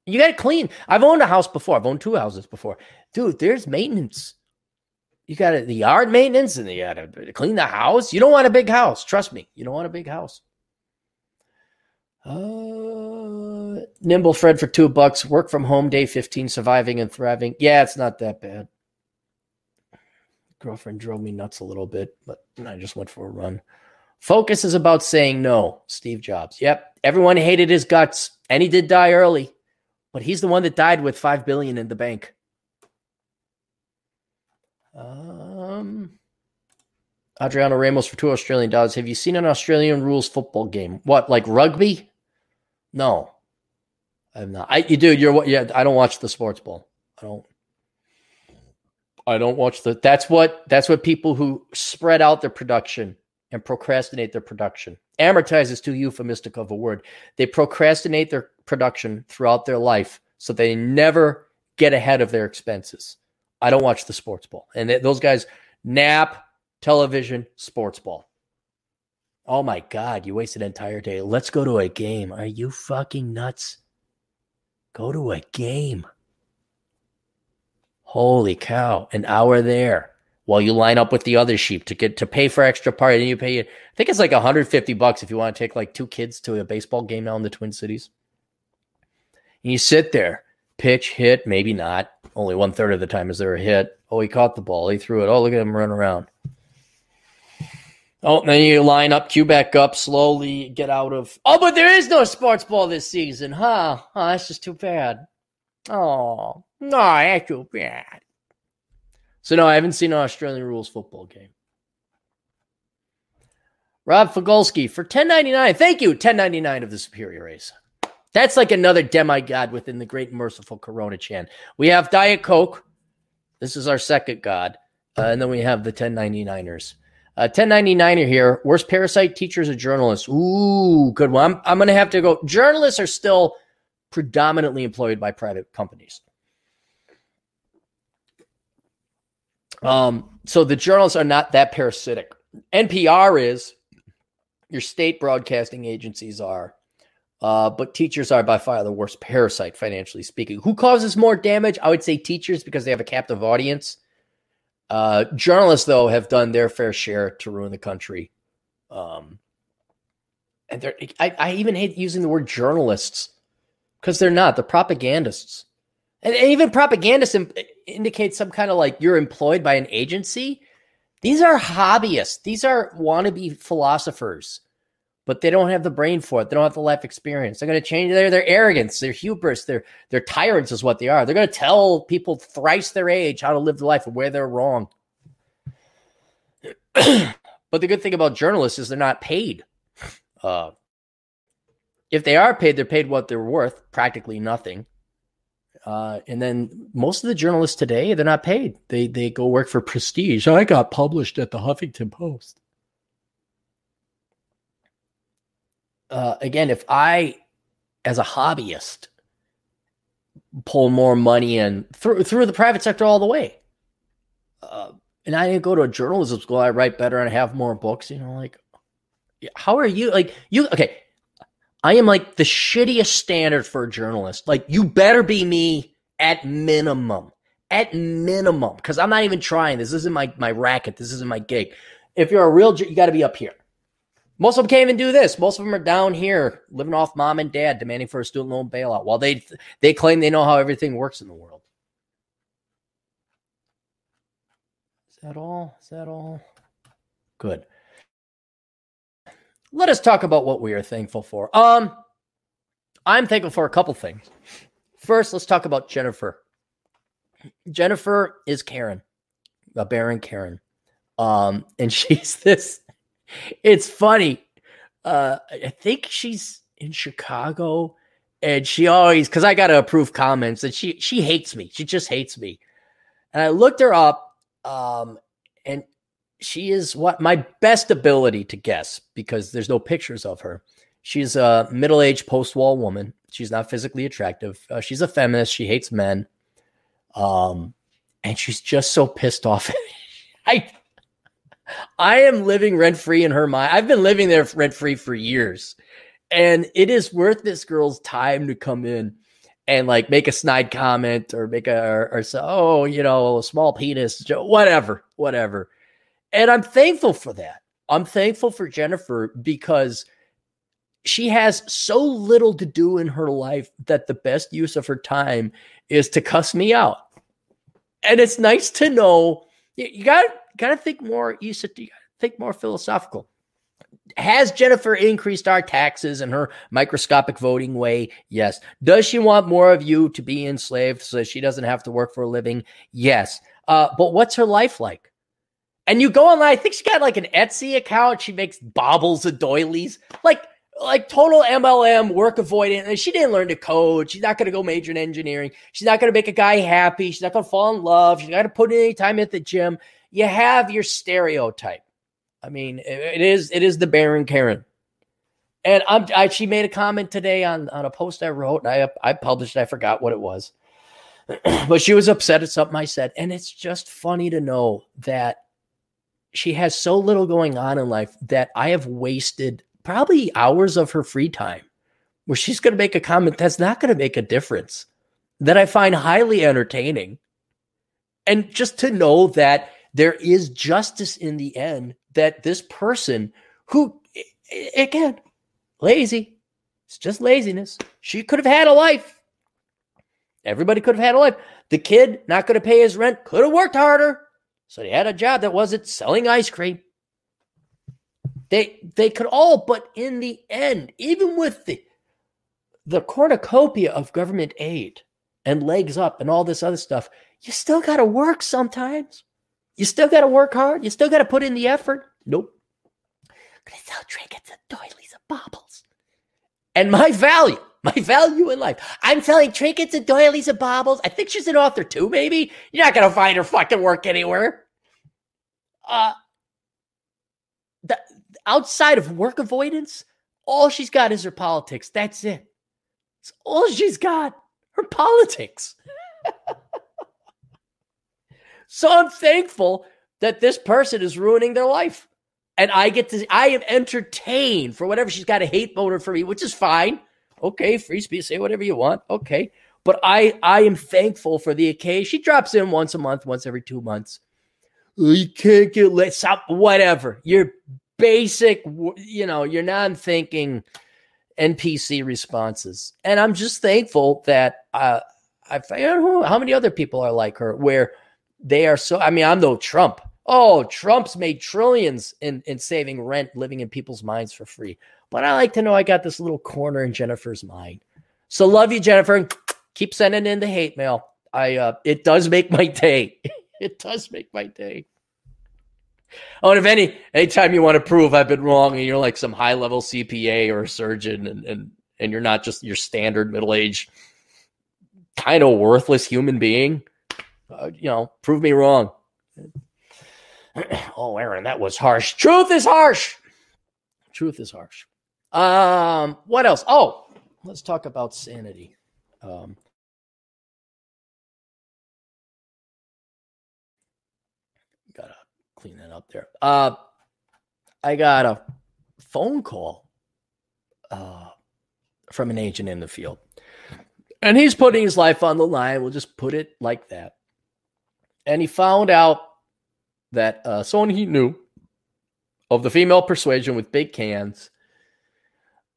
You got to clean. I've owned a house before. I've owned two houses before. Dude, there's maintenance. You got the yard maintenance and you got to clean the house. You don't want a big house. Trust me. You don't want a big house. Uh, Nimble Fred for two bucks. Work from home day 15, surviving and thriving. Yeah, it's not that bad. Girlfriend drove me nuts a little bit, but I just went for a run. Focus is about saying no. Steve Jobs. Yep. Everyone hated his guts, and he did die early but he's the one that died with five billion in the bank. Um, Adriano Ramos for two Australian dollars. Have you seen an Australian rules football game? What, like rugby? No, I'm not. I, you dude, you're what? Yeah, I don't watch the sports ball. I don't. I don't watch the. That's what. That's what people who spread out their production and procrastinate their production. Amortize is too euphemistic of a word. They procrastinate their production throughout their life so they never get ahead of their expenses. I don't watch the sports ball. And those guys nap, television, sports ball. Oh my God, you wasted an entire day. Let's go to a game. Are you fucking nuts? Go to a game. Holy cow, an hour there while you line up with the other sheep to get to pay for extra part. And you pay, I think it's like 150 bucks if you want to take like two kids to a baseball game now in the Twin Cities. And you sit there, pitch, hit, maybe not. Only one third of the time is there a hit. Oh, he caught the ball. He threw it. Oh, look at him run around. Oh, then you line up, cue back up, slowly get out of. Oh, but there is no sports ball this season, huh? Oh, that's just too bad. Oh, no, that's too bad. So no, I haven't seen an Australian rules football game. Rob Fogolski for 1099. Thank you, 1099 of the Superior Race. That's like another demigod within the great merciful Corona Chan. We have Diet Coke. This is our second god. Uh, and then we have the 1099ers. Uh, 1099er here. Worst parasite teachers or journalists? Ooh, good one. I'm, I'm going to have to go. Journalists are still predominantly employed by private companies. Um, so the journalists are not that parasitic. NPR is, your state broadcasting agencies are, uh, but teachers are by far the worst parasite, financially speaking. Who causes more damage? I would say teachers because they have a captive audience. Uh, journalists, though, have done their fair share to ruin the country. Um, and they're, I, I even hate using the word journalists because they're not. They're propagandists. And even propagandists indicate some kind of like you're employed by an agency. These are hobbyists. These are wannabe philosophers, but they don't have the brain for it. They don't have the life experience. They're going to change their their arrogance, their hubris, their their tyrants is what they are. They're going to tell people thrice their age how to live their life and where they're wrong. [CLEARS THROAT] but the good thing about journalists is they're not paid. Uh, if they are paid, they're paid what they're worth, practically nothing. Uh, and then most of the journalists today, they're not paid. They they go work for prestige. I got published at the Huffington Post. Uh, again, if I, as a hobbyist, pull more money in through through the private sector all the way, uh, and I didn't go to a journalism school, I write better and I have more books. You know, like how are you? Like you? Okay, I am like the shittiest standard for a journalist. Like, you better be me at minimum. At minimum. Because I'm not even trying. This isn't my, my racket. This isn't my gig. If you're a real, you got to be up here. Most of them can't even do this. Most of them are down here, living off mom and dad, demanding for a student loan bailout, while they they claim they know how everything works in the world. Is that all? Is that all? Good let us talk about what we are thankful for. Um, I'm thankful for a couple things. First, let's talk about Jennifer. Jennifer is Karen, a Baron Karen. Um, and [LAUGHS] she's this. It's funny. Uh, I think she's in Chicago, and she always because I got to approve comments, and she she hates me. She just hates me. And I looked her up, um, and she is what my best ability to guess because there's no pictures of her. She's a middle aged post war woman. She's not physically attractive. Uh, she's a feminist. She hates men. Um, and she's just so pissed off. [LAUGHS] I, I am living rent free in her mind. I've been living there rent free for years, and it is worth this girl's time to come in and like make a snide comment or make a or, or say, oh, you know, a small penis, joke, whatever, whatever. And I'm thankful for that. I'm thankful for Jennifer because she has so little to do in her life that the best use of her time is to cuss me out. And it's nice to know you got got to think more. Should think more philosophical. Has Jennifer increased our taxes in her microscopic voting way? Yes. Does she want more of you to be enslaved so she doesn't have to work for a living? Yes. Uh, but what's her life like? And you go online, I think she got like an Etsy account. She makes baubles and doilies, like like total MLM work avoidant. She didn't learn to code. She's not going to go major in engineering. She's not going to make a guy happy. She's not going to fall in love. She's not going to put any time at the gym. You have your stereotype. I mean, it, is it is the Baron Karen. And I'm, I, she made a comment today on, on a post I wrote, and I I published. I forgot what it was, [CLEARS THROAT] but she was upset at something I said, and it's just funny to know that she has so little going on in life that I have wasted probably hours of her free time where she's going to make a comment that's not going to make a difference that I find highly entertaining. And just to know that there is justice in the end, that this person who, again, lazy, it's just laziness. She could have had a life. Everybody could have had a life. The kid not going to pay his rent could have worked harder. So they had a job that wasn't selling ice cream. They they could all, but in the end, even with the the cornucopia of government aid and legs up and all this other stuff, you still got to work sometimes. You still got to work hard. You still got to put in the effort. Nope. Gonna sell trinkets and doilies and baubles. And my value, my value in life. I'm selling trinkets and doilies and baubles. I think she's an author too, maybe. You're not gonna find her fucking work anywhere. Uh the, outside of work avoidance, all she's got is her politics. That's it. It's all she's got. Her politics. So I'm thankful that this person is ruining their life. And I get to, I am entertained for whatever she's got a hate motive for me, which is fine. Okay, free speech, say whatever you want. Okay. But I I am thankful for the occasion. She drops in once a month, once every two months. You can't get let stop, whatever. You're basic, you know, you're not thinking NPC responses. And I'm just thankful that uh, I found how many other people are like her where they are so. I mean, I'm no Trump. Oh, Trump's made trillions in, in saving rent, living in people's minds for free. But I like to know I got this little corner in Jennifer's mind. So love you, Jennifer. Keep sending in the hate mail. I uh, it does make my day. [LAUGHS] it does make my day. Oh, and if any anytime you want to prove I've been wrong and you're like some high level CPA or surgeon and and and you're not just your standard middle aged kind of worthless human being, uh, you know, prove me wrong. [CLEARS THROAT] oh, Aaron, that was harsh. Truth is harsh. Truth is harsh. Um, what else? Oh, let's talk about sanity. Um, gotta clean that up there. Uh, I got a phone call uh, from an agent in the field, and he's putting his life on the line. We'll just put it like that. And he found out that uh, someone he knew of the female persuasion with big cans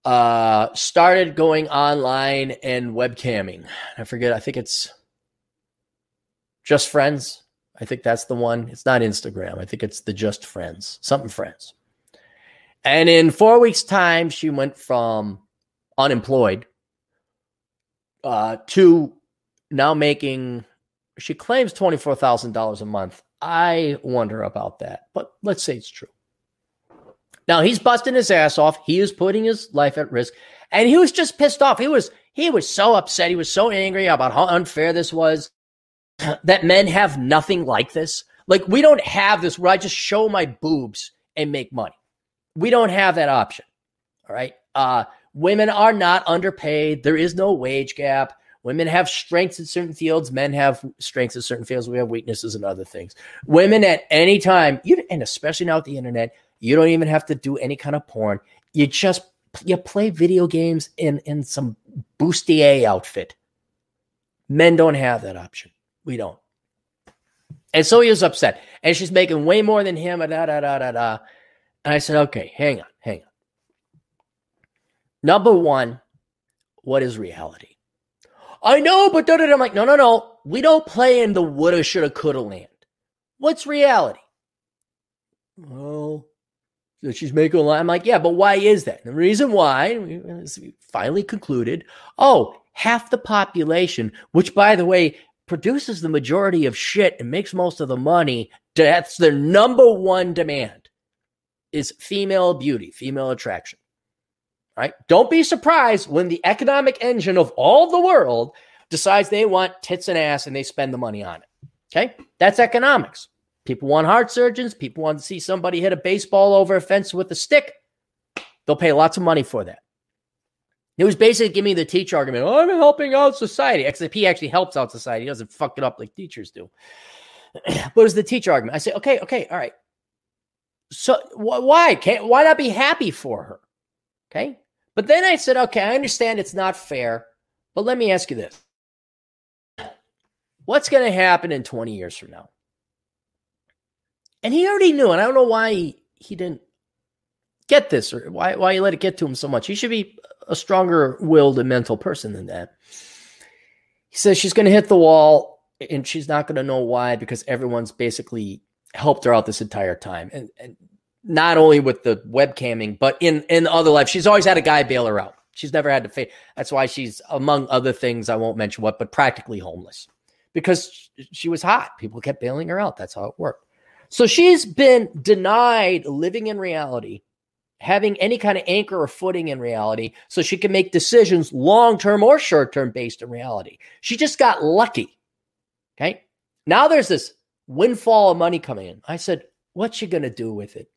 uh, started going online and webcamming. I forget, I think it's Just Friends. I think that's the one. It's not Instagram. I think it's the Just Friends, something Friends. And in four weeks' time, she went from unemployed uh, to now making, she claims $24,000 a month. I wonder about that, but let's say it's true. Now he's busting his ass off. He is putting his life at risk. And he was just pissed off. He was he was so upset. He was so angry about how unfair this was. [CLEARS THROAT] that men have nothing like this. Like we don't have this where I just show my boobs and make money. We don't have that option. All right. Uh women are not underpaid. There is no wage gap. Women have strengths in certain fields. Men have strengths in certain fields. We have weaknesses in other things. Women at any time, and especially now with the internet, you don't even have to do any kind of porn. You just you play video games in in some bustier outfit. Men don't have that option. We don't. And so he was upset. And she's making way more than him. Da, da, da, da, da. And I said, okay, hang on, hang on. Number one, what is reality? I know, but da, da, da. I'm like, no, no, no. We don't play in the woulda, shoulda, coulda land. What's reality? Well, she's making a lot. I'm like, yeah, but why is that? And the reason why we finally concluded, oh, half the population, which by the way produces the majority of shit and makes most of the money, that's their number one demand is female beauty, female attraction. Right? Don't be surprised when the economic engine of all the world decides they want tits and ass and they spend the money on it. Okay? That's economics. People want heart surgeons. People want to see somebody hit a baseball over a fence with a stick. They'll pay lots of money for that. It was basically giving me the teacher argument. Oh, I'm helping out society. Except actually helps out society. He doesn't fuck it up like teachers do. [CLEARS THROAT] but it was the teacher argument. I say, okay, okay, all right. So wh- why can't why not be happy for her? Okay. But then I said, okay, I understand it's not fair, but let me ask you this: What's going to happen in 20 years from now? And he already knew, and I don't know why he, he didn't get this or why why he let it get to him so much. He should be a stronger willed and mental person than that. He says she's going to hit the wall and she's not going to know why because everyone's basically helped her out this entire time. And, and not only with the webcamming, but in, in other life, she's always had a guy bail her out. She's never had to face. That's why she's, among other things, I won't mention what, but practically homeless because she was hot. People kept bailing her out. That's how it worked. So she's been denied living in reality, having any kind of anchor or footing in reality, so she can make decisions long term or short term based in reality. She just got lucky. Okay. Now there's this windfall of money coming in. I said, What's she going to do with it?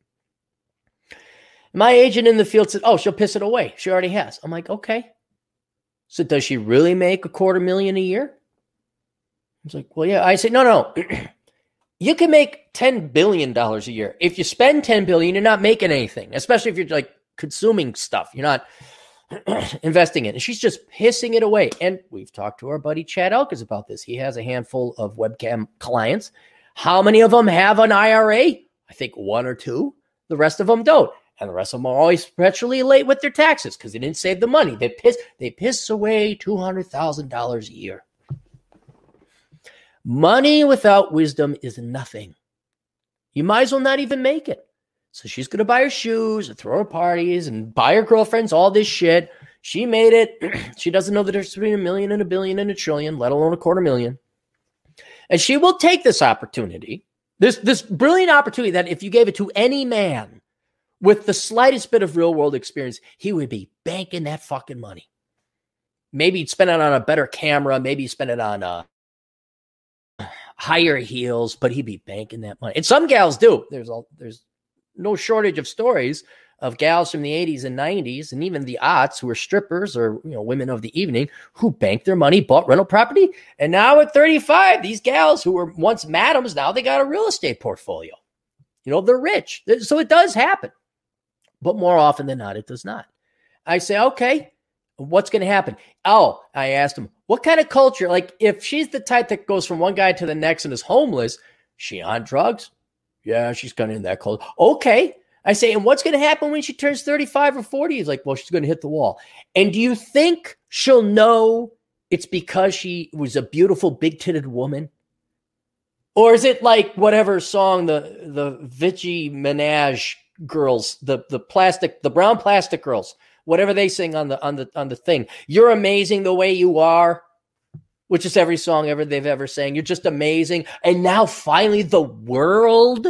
My agent in the field said, Oh, she'll piss it away. She already has. I'm like, Okay. So does she really make a quarter million a year? I was like, Well, yeah. I said, No, no. [CLEARS THROAT] you can make 10 billion dollars a year. If you spend 10 billion, you're not making anything, especially if you're like consuming stuff. You're not [CLEARS THROAT] investing in. And she's just pissing it away. And we've talked to our buddy Chad Elkins about this. He has a handful of webcam clients. How many of them have an IRA? I think one or two. The rest of them don't. And the rest of them are always perpetually late with their taxes because they didn't save the money. They piss, they piss away $200,000 a year. Money without wisdom is nothing. You might as well not even make it. So she's going to buy her shoes and throw her parties and buy her girlfriends all this shit. She made it. [CLEARS THROAT] she doesn't know the difference between a million and a billion and a trillion, let alone a quarter million. And she will take this opportunity, this, this brilliant opportunity that if you gave it to any man with the slightest bit of real world experience, he would be banking that fucking money. Maybe he'd spend it on a better camera. Maybe he'd spend it on uh, higher heels, but he'd be banking that money. And some gals do. There's all there's no shortage of stories of gals from the 80s and 90s and even the aughts who were strippers or you know women of the evening who banked their money, bought rental property, and now at 35, these gals who were once madams now they got a real estate portfolio. You know, they're rich. So it does happen. But more often than not, it does not. I say, okay, what's going to happen? Oh, I asked him, what kind of culture? Like, if she's the type that goes from one guy to the next and is homeless, she on drugs? Yeah, she's kind of in that culture. Okay. I say, and what's going to happen when she turns 35 or 40? He's like, well, she's going to hit the wall. And do you think she'll know it's because she was a beautiful, big titted woman? Or is it like whatever song the the Vichy Menage girls, the the plastic, the brown plastic girls, whatever they sing on the on the on the thing. You're amazing the way you are, which is every song ever they've ever sang. You're just amazing. And now finally the world,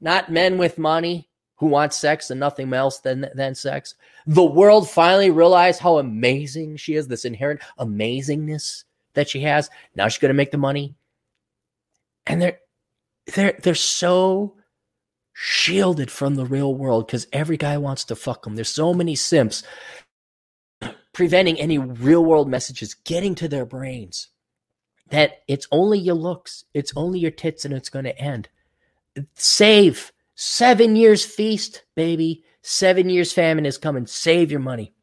not men with money who want sex and nothing else than than sex. The world finally realized how amazing she is, this inherent amazingness that she has. Now she's going to make the money. And they're they're they're so shielded from the real world because every guy wants to fuck them. There's so many simps preventing any real world messages getting to their brains that it's only your looks, it's only your tits, and it's going to end. Save seven years feast, baby. Seven years famine is coming. Save your money.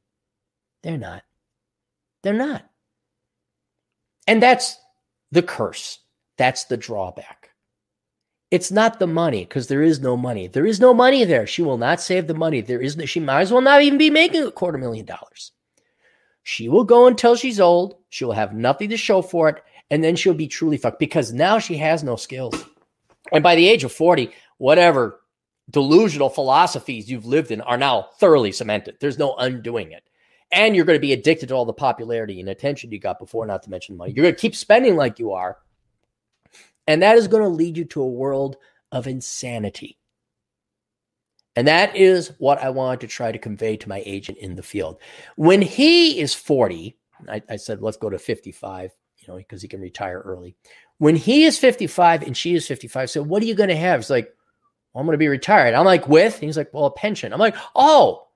They're not. They're not. And that's the curse. That's the drawback. It's not the money because there is no money. There is no money there. She will not save the money. There is no, she might as well not even be making a quarter million dollars. She will go until she's old. She will have nothing to show for it. And then she'll be truly fucked because now she has no skills. And by the age of 40, whatever delusional philosophies you've lived in are now thoroughly cemented. There's no undoing it. And you're going to be addicted to all the popularity and attention you got before, not to mention the money. You're going to keep spending like you are and that is going to lead you to a world of insanity. And that is what I wanted to try to convey to my agent in the field. When he is 40, I, I said, let's go to 55, you know, because he can retire early. When he is 55 and she is 55, so what are you going to have? It's like, well, I'm going to be retired. I'm like, with? And he's like, well, a pension. I'm like, oh,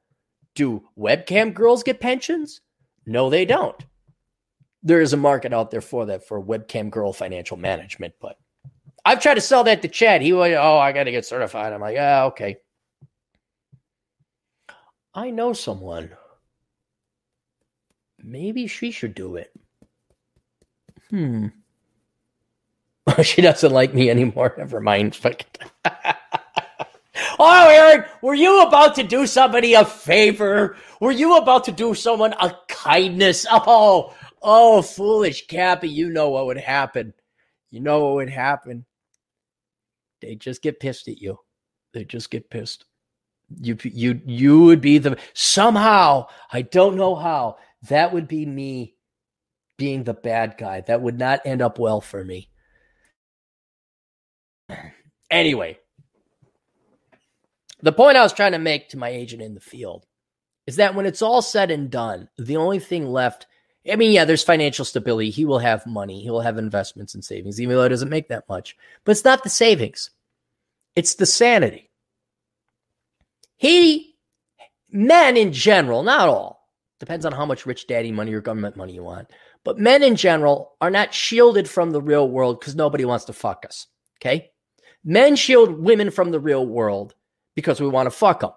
do webcam girls get pensions? No, they don't there is a market out there for that for webcam girl financial management. But I've tried to sell that to Chad. He went, "Oh, I got to get certified." I'm like, "Yeah, okay." I know someone. Maybe she should do it. Hmm. [LAUGHS] she doesn't like me anymore. Never mind. [LAUGHS] oh, Aaron, were you about to do somebody a favor? Were you about to do someone a kindness? Oh, Oh, foolish Cappy, you know what would happen. You know what would happen. They just get pissed at you. They just get pissed. You you you would be the somehow, I don't know how, that would be me being the bad guy. That would not end up well for me. Anyway, the point I was trying to make to my agent in the field is that when it's all said and done, the only thing left I mean, yeah, there's financial stability. He will have money. He will have investments and savings, even though it doesn't make that much. But it's not the savings, it's the sanity. He, men in general, not all, depends on how much rich daddy money or government money you want, but men in general are not shielded from the real world because nobody wants to fuck us. Okay? Men shield women from the real world because we want to fuck them.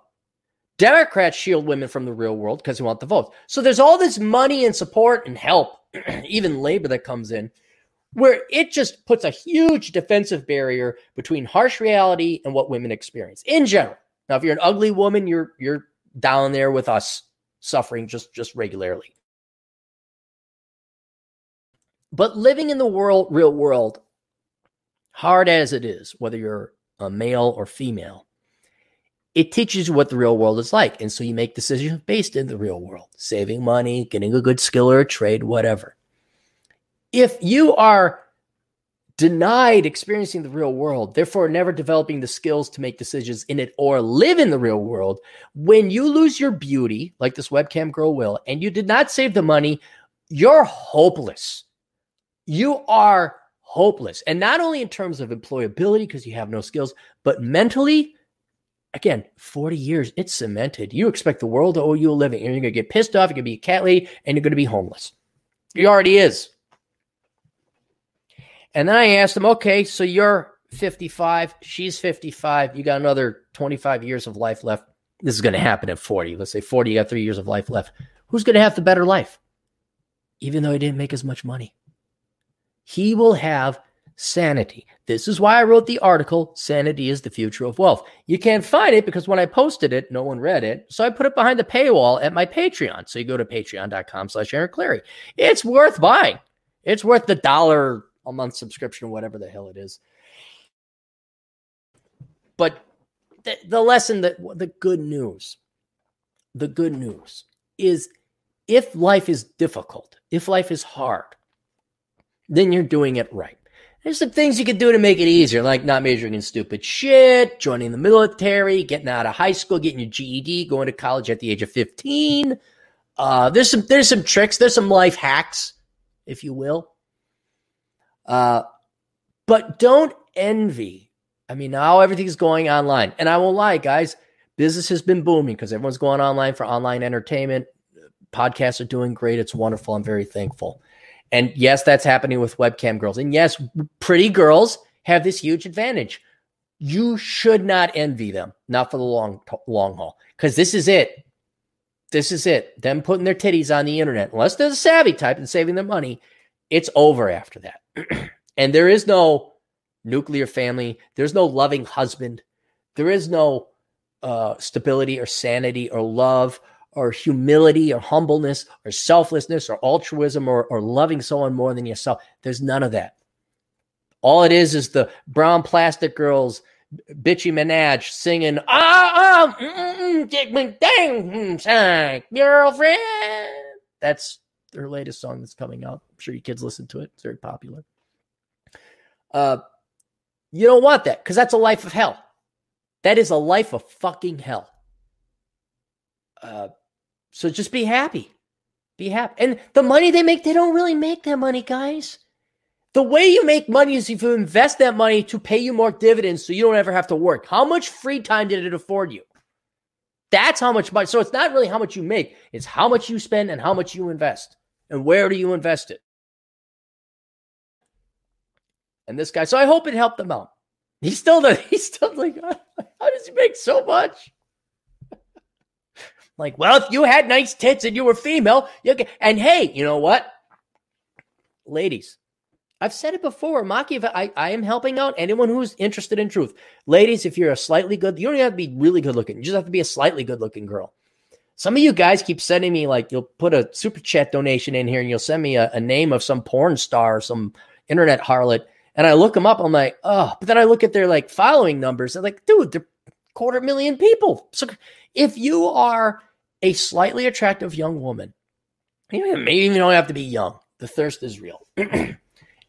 Democrats shield women from the real world because they want the votes. So there's all this money and support and help, [CLEARS THROAT] even labor that comes in, where it just puts a huge defensive barrier between harsh reality and what women experience in general. Now, if you're an ugly woman, you're you're down there with us suffering just just regularly. But living in the world, real world, hard as it is, whether you're a male or female, it teaches you what the real world is like. And so you make decisions based in the real world, saving money, getting a good skill or a trade, whatever. If you are denied experiencing the real world, therefore never developing the skills to make decisions in it or live in the real world, when you lose your beauty, like this webcam girl will, and you did not save the money, you're hopeless. You are hopeless. And not only in terms of employability, because you have no skills, but mentally, again, 40 years, it's cemented. You expect the world to owe you a living. And you're going to get pissed off. You're going to be a cat lady and you're going to be homeless. He already is. And then I asked him, okay, so you're 55, she's 55, you got another 25 years of life left. This is going to happen at 40. Let's say 40, you got three years of life left. Who's going to have the better life? Even though he didn't make as much money, he will have sanity. This is why I wrote the article, Sanity is the Future of Wealth. You can't find it because when I posted it, no one read it. So I put it behind the paywall at my Patreon. So you go to patreon.com slash Aaron Clarey. It's worth buying. It's worth the dollar a month subscription whatever the hell it is. But the, the lesson that the good news, the good news is if life is difficult, if life is hard, then you're doing it right. There's some things you can do to make it easier, like not majoring in stupid shit, joining the military, getting out of high school, getting your GED, going to college at the age of 15. Uh, there's some there's some tricks, there's some life hacks, if you will. Uh, but don't envy. I mean, now everything's going online. And I won't lie, guys, business has been booming because everyone's going online for online entertainment. Podcasts are doing great. It's wonderful. I'm very thankful. And yes, that's happening with webcam girls. And yes, pretty girls have this huge advantage. You should not envy them, not for the long long haul, because this is it. This is it. Them putting their titties on the internet, unless they're the savvy type and saving their money, it's over after that. [CLEARS THROAT] and there is no nuclear family. There's no loving husband. There is no uh, stability or sanity or love or humility or humbleness or selflessness or altruism or, or loving someone more than yourself. There's none of that. All it is is the brown plastic girls, bitchy Minaj singing, ah, ah, dang, girlfriend. That's their latest song that's coming out. I'm sure you kids listen to it. It's very popular. Uh, you don't want that because that's a life of hell. That is a life of fucking hell. Uh, so just be happy. Be happy. And the money they make, they don't really make that money, guys. The way you make money is if you invest that money to pay you more dividends so you don't ever have to work. How much free time did it afford you? That's how much money. So it's not really how much you make, it's how much you spend and how much you invest. And where do you invest it? And this guy, so I hope it helped him out. He's still the, [LAUGHS] he's still like, how does he make so much? Like, well, if you had nice tits and you were female, you can, and hey, you know what? Ladies, I've said it before. Maki, I, I am helping out anyone who's interested in truth. Ladies, if you're a slightly good, you don't have to be really good looking. You just have to be a slightly good looking girl. Some of you guys keep sending me like you'll put a super chat donation in here and you'll send me a, a name of some porn star, some internet harlot, and I look them up. I'm like, oh, but then I look at their like following numbers. I'm like, dude, they're quarter million people. So if you are a slightly attractive young woman, maybe you don't have to be young. The thirst is real. [CLEARS THROAT] and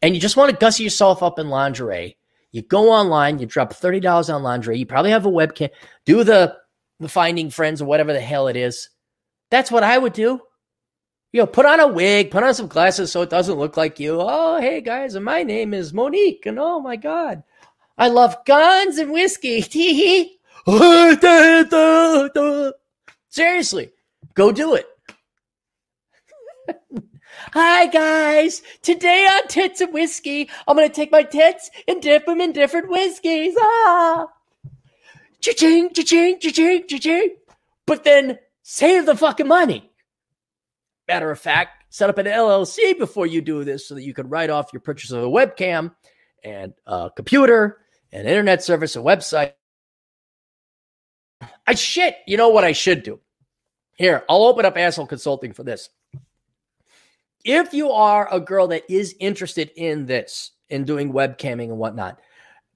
you just want to gussy yourself up in lingerie. You go online, you drop $30 on lingerie. You probably have a webcam. Do the the finding friends or whatever the hell it is. That's what I would do. You know, put on a wig, put on some glasses so it doesn't look like you. Oh, hey guys, and my name is Monique, and oh my god, I love guns and whiskey. [LAUGHS] Seriously, go do it. [LAUGHS] Hi guys, today on Tits and Whiskey, I'm gonna take my tits and dip them in different whiskeys. Ah. Cha-ching, cha-ching, cha-ching, cha-ching. But then save the fucking money. Matter of fact, set up an LLC before you do this so that you can write off your purchase of a webcam and a computer, and internet service, a website. I shit. You know what I should do? Here, I'll open up asshole consulting for this. If you are a girl that is interested in this, in doing webcamming and whatnot,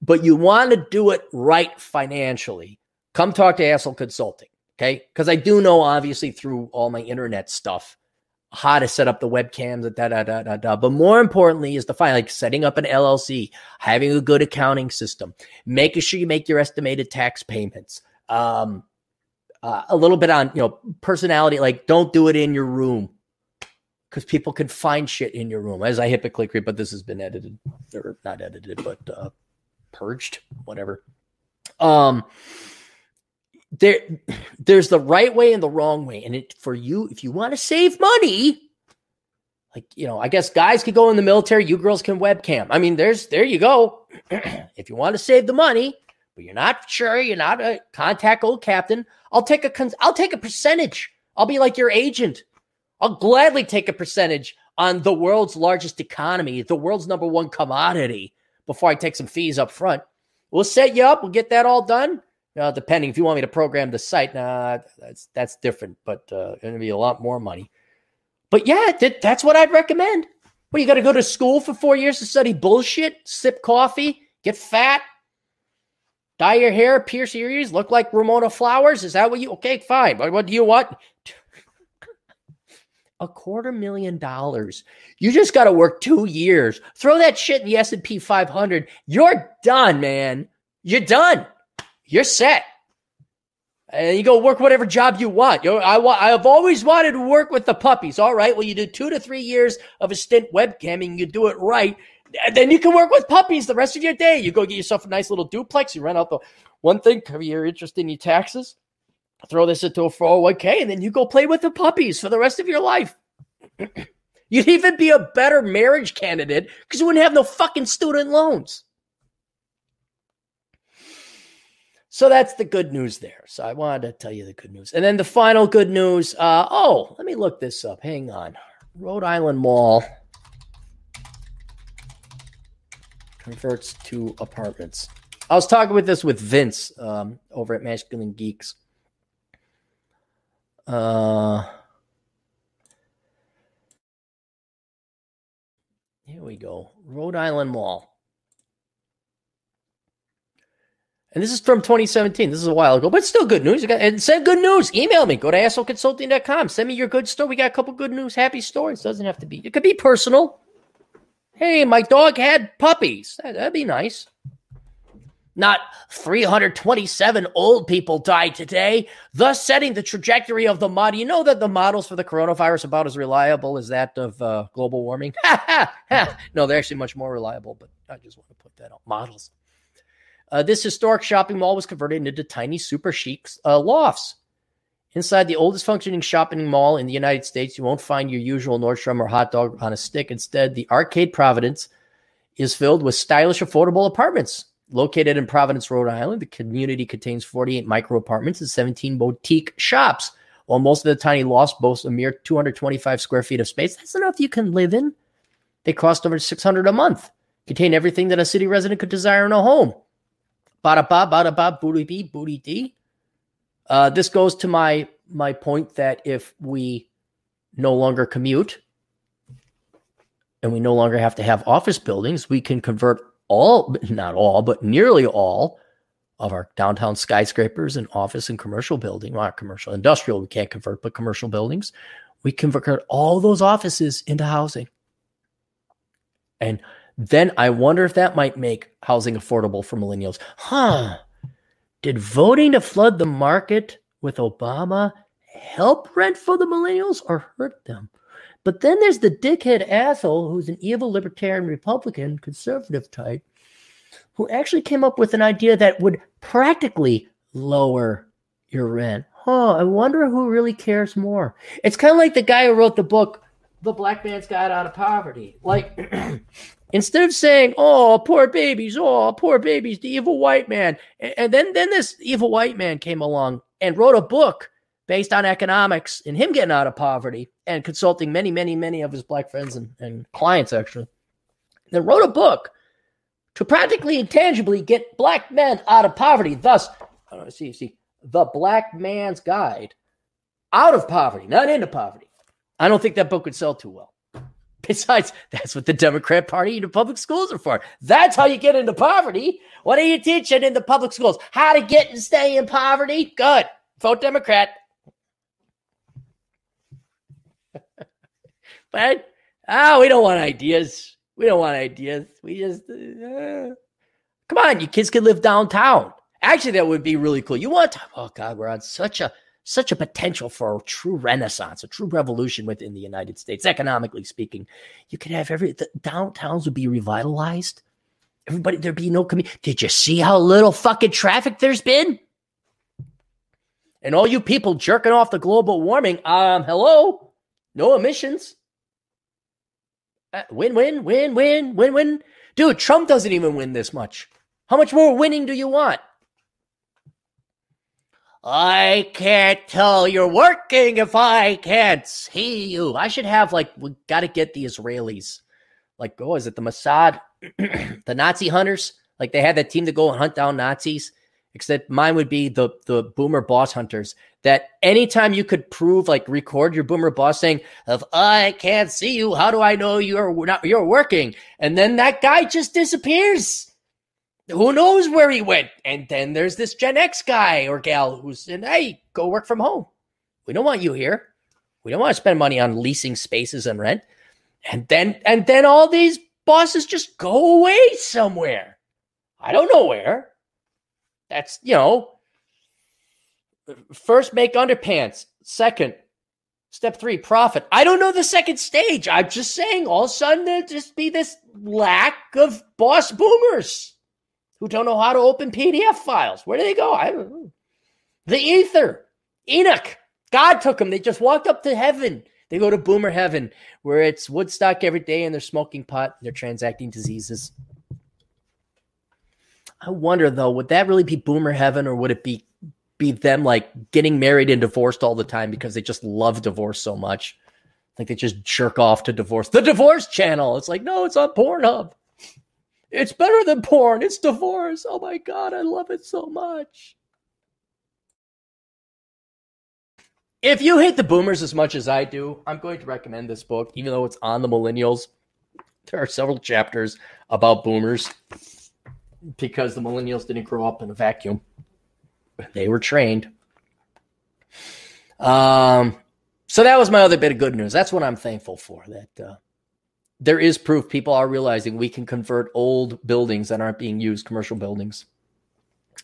but you want to do it right financially, come talk to Asshole Consulting. Okay. Because I do know, obviously, through all my internet stuff, how to set up the webcams da da da da da. But more importantly is the fine, like setting up an LLC, having a good accounting system, making sure you make your estimated tax payments. Um, uh, a little bit on you know personality, like don't do it in your room because people can find shit in your room. As I click rate, but this has been edited or not edited, but uh, purged, whatever. Um, there, there's the right way and the wrong way, and it for you if you want to save money. Like you know, I guess guys could go in the military. You girls can webcam. I mean, there's there you go. [CLEARS THROAT] if you want to save the money, but you're not sure, you're not a contact old captain. I'll take a I'll take a percentage. I'll be like your agent. I'll gladly take a percentage on the world's largest economy, the world's number one commodity, before I take some fees up front. We'll set you up. We'll get that all done. Uh, depending if you want me to program the site, nah, that's that's different, but uh, going to be a lot more money. But yeah, that, that's what I'd recommend. Well, you got to go to school for four years to study bullshit, sip coffee, get fat, dye your hair, pierce your ears, look like Ramona Flowers. Is that what you? Okay, fine. But what do you want? [LAUGHS] a quarter million dollars. You just got to work two years. Throw that shit in the S and P 500. You're done, man. You're done. You're set. And you go work whatever job you want. You I want. I've always wanted to work with the puppies. All right. Well, you do two to three years of a stint webcamming. You do it right. Then you can work with puppies the rest of your day. You go get yourself a nice little duplex. You rent out the one thing. Cover your interest in your taxes throw this into a 401k, and then you go play with the puppies for the rest of your life. [CLEARS THROAT] You'd even be a better marriage candidate because you wouldn't have no fucking student loans. So that's the good news there. So I wanted to tell you the good news. And then the final good news. Uh, oh, let me look this up. Hang on. Rhode Island Mall converts to apartments. I was talking with this with Vince um, over at Masculine Geeks. Uh, here we go. Rhode Island Mall. And this is from 2017. This is a while ago, but still good news. You got, and send good news. Email me. Go to assholeconsulting.com. Send me your good story. We got a couple good news, happy stories. Doesn't have to be. It could be personal. Hey, my dog had puppies. That'd be nice. Not 327 old people died today, thus setting the trajectory of the model. You know that the models for the coronavirus are about as reliable as that of uh, global warming? [LAUGHS] no, they're actually much more reliable, but I just want to put that out. Models. Uh, this historic shopping mall was converted into tiny super chic uh, lofts. Inside the oldest functioning shopping mall in the United States, you won't find your usual Nordstrom or hot dog on a stick. Instead, the Arcade Providence is filled with stylish, affordable apartments Located in Providence, Rhode Island, the community contains 48 micro apartments and 17 boutique shops. While most of the tiny lofts boast a mere 225 square feet of space, that's enough you can live in. They cost over 600 a month. Contain everything that a city resident could desire in a home. Bada ba, bada ba, booty bee, booty dee. Uh, this goes to my my point that if we no longer commute and we no longer have to have office buildings, we can convert all, not all, but nearly all of our downtown skyscrapers and office and commercial building, not commercial, industrial, we can't convert, but commercial buildings, we convert all those offices into housing. And then I wonder if that might make housing affordable for millennials. Huh. Did voting to flood the market with Obama help rent for the millennials or hurt them? But then there's the dickhead asshole who's an evil libertarian Republican conservative type who actually came up with an idea that would practically lower your rent. Huh, I wonder who really cares more. It's kind of like the guy who wrote the book, The Black Man's Guide Out of Poverty. Like, [CLEARS THROAT] instead of saying, oh, poor babies, oh, poor babies, the evil white man. And then, then this evil white man came along and wrote a book based on economics and him getting out of poverty and consulting many, many, many of his black friends and, and clients, actually. Then wrote a book to practically and tangibly get black men out of poverty. Thus, know, see, see, The Black Man's Guide Out of Poverty, not into poverty. I don't think that book would sell too well. Besides, that's what the Democrat Party and the public schools are for. That's how you get into poverty. What are you teaching in the public schools? How to get and stay in poverty? Good. Vote Democrat. [LAUGHS] but oh, we don't want ideas. We don't want ideas. We just uh, come on. You kids can live downtown. Actually, that would be really cool. You want to? Oh God, we're on such a such a potential for a true renaissance, a true revolution within the United States, economically speaking. You could have every the downtowns would be revitalized. Everybody, there'd be no community. Did you see how little fucking traffic there's been? And all you people jerking off the global warming, um, hello, no emissions. Uh, win, win, win, win, win, win. Dude, Trump doesn't even win this much. How much more winning do you want? I can't tell you're working if I can't see you. I should have like we got to get the Israelis, like oh, is it the Mossad, [CLEARS THROAT] the Nazi hunters? Like they had that team to go and hunt down Nazis. Except mine would be the the boomer boss hunters. That anytime you could prove, like record your boomer boss saying, "If I can't see you, how do I know you're not you're working?" And then that guy just disappears who knows where he went? And then there's this Gen X guy or gal who's saying, hey, go work from home. We don't want you here. We don't want to spend money on leasing spaces and rent. And then and then all these bosses just go away somewhere. I don't know where. That's, you know, first make underpants. Second, step three, profit. I don't know the second stage. I'm just saying all of a sudden there just be this lack of boss boomers who don't know how to open PDF files. Where do they go? I don't know. The ether, Enoch. God took them. They just walked up to heaven. They go to boomer heaven where it's Woodstock every day and they're smoking pot. They're transacting diseases. I wonder though, would that really be boomer heaven or would it be be them like getting married and divorced all the time because they just love divorce so much? Like they just jerk off to divorce. The divorce channel. It's like, no, it's on Pornhub. It's better than porn. It's divorce. Oh my God, I love it so much. If you hate the boomers as much as I do, I'm going to recommend this book, even though it's on the millennials. There are several chapters about boomers because the millennials didn't grow up in a vacuum. They were trained. Um, so that was my other bit of good news. That's what I'm thankful for. That uh, there is proof people are realizing we can convert old buildings that aren't being used, commercial buildings,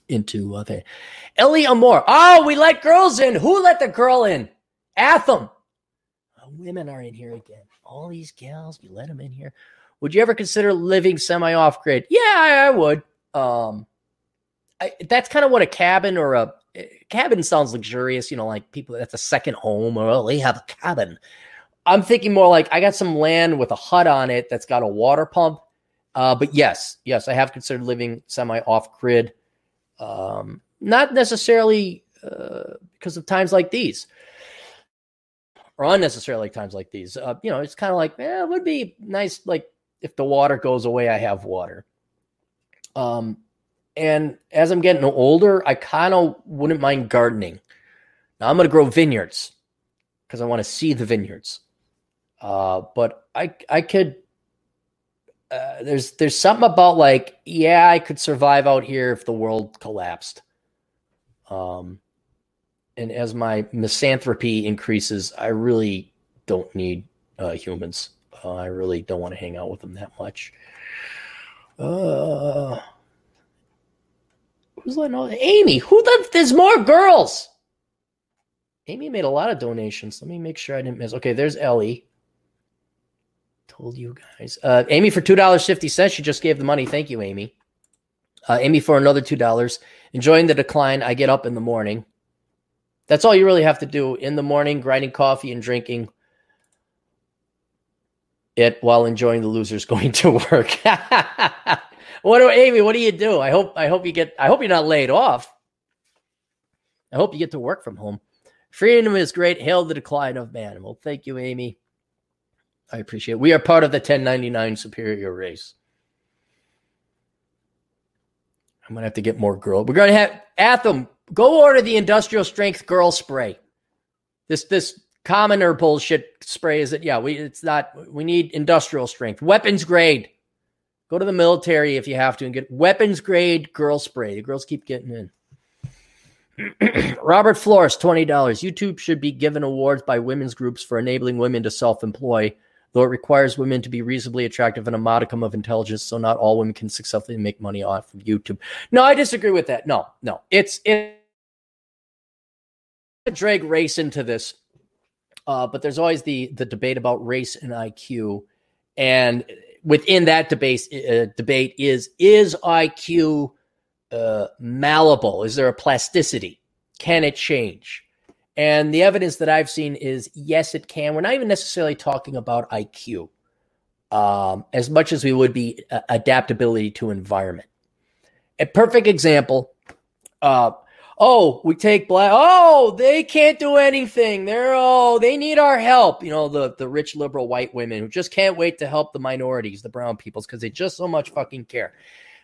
into uh. Ellie Amore. Oh, we let girls in. Who let the girl in? Atham. Oh, women are in here again. All these gals, you let them in here. Would you ever consider living semi off grid? Yeah, I, I would. Um, I, that's kind of what a cabin or a, a cabin sounds luxurious. You know, like people that's a second home or oh, they have a cabin. I'm thinking more like I got some land with a hut on it that's got a water pump. Uh, but yes, yes, I have considered living semi off grid. Um, not necessarily uh, because of times like these, or unnecessarily times like these. Uh, you know, it's kind of like, eh, it would be nice, like if the water goes away, I have water. Um, and as I'm getting older, I kind of wouldn't mind gardening. Now I'm going to grow vineyards because I want to see the vineyards. Uh, but I I could uh, there's there's something about like yeah I could survive out here if the world collapsed. Um, and as my misanthropy increases, I really don't need uh, humans. Uh, I really don't want to hang out with them that much. Uh, who's letting all Amy? Who the? There's more girls. Amy made a lot of donations. Let me make sure I didn't miss. Okay, there's Ellie. Told you guys. Uh, Amy for two dollars fifty cents. She just gave the money. Thank you, Amy. Uh, Amy for another two dollars. Enjoying the decline. I get up in the morning. That's all you really have to do in the morning, grinding coffee and drinking it while enjoying the losers [LAUGHS] going to work. [LAUGHS] what do Amy? What do you do? I hope I hope you get. I hope you're not laid off. I hope you get to work from home. Freedom is great. Hail the decline of man. Well, thank you, Amy. I appreciate it. We are part of the 1099 superior race. I'm gonna have to get more girl. We're gonna have Atham. go order the industrial strength girl spray. This this commoner bullshit spray is that yeah, we it's not we need industrial strength. Weapons grade. Go to the military if you have to and get weapons grade girl spray. The girls keep getting in. [CLEARS THROAT] Robert Flores, $20. YouTube should be given awards by women's groups for enabling women to self employ, though it requires women to be reasonably attractive and a modicum of intelligence, so not all women can successfully make money off of YouTube. No, I disagree with that. No, no. It's it drag race into this. Uh, but there's always the the debate about race and IQ. And within that debate uh, debate is is IQ uh, malleable? Is there a plasticity? Can it change? And the evidence that I've seen is yes, it can. We're not even necessarily talking about IQ um, as much as we would be uh, adaptability to environment. A perfect example. Uh, oh, we take black. Oh, they can't do anything. They're oh, they need our help. You know, the the rich liberal white women who just can't wait to help the minorities, the brown peoples, because they just so much fucking care.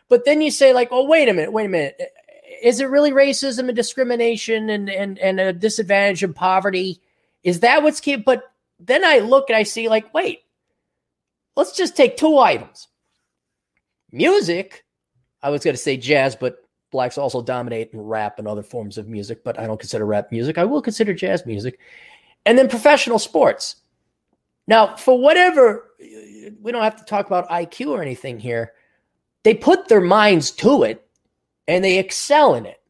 But then you say, like, oh, wait a minute, wait a minute. Is it really racism and discrimination and and, and a disadvantage and poverty? Is that what's key? But then I look and I see, like, wait, let's just take two items. Music, I was going to say jazz, but blacks also dominate in rap and other forms of music, but I don't consider rap music. I will consider jazz music. And then professional sports. Now, for whatever, we don't have to talk about IQ or anything here they put their minds to it and they excel in it.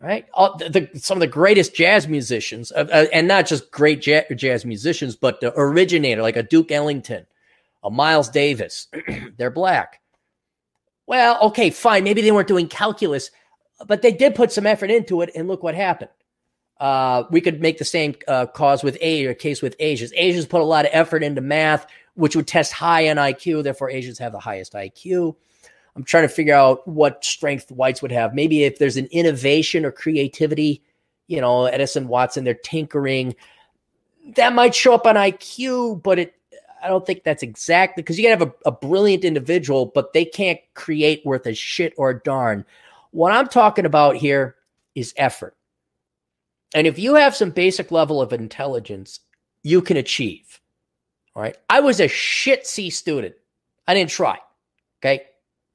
Right? All, the, the, some of the greatest jazz musicians, uh, uh, and not just great jazz, jazz musicians, but the originator, like a Duke Ellington, a Miles Davis, [CLEARS THROAT] they're black. Well, okay, fine. Maybe they weren't doing calculus, but they did put some effort into it, and look what happened. Uh, we could make the same uh, cause with A or case with Asians. Asians put a lot of effort into math, which would test high on IQ. Therefore, Asians have the highest IQ. I'm trying to figure out what strength whites would have. Maybe if there's an innovation or creativity, you know, Edison, Watson, they're tinkering. That might show up on IQ, but it I don't think that's exactly because you can have a, a brilliant individual, but they can't create worth a shit or a darn. What I'm talking about here is effort. And if you have some basic level of intelligence, you can achieve. All right. I was a shit C student. I didn't try. Okay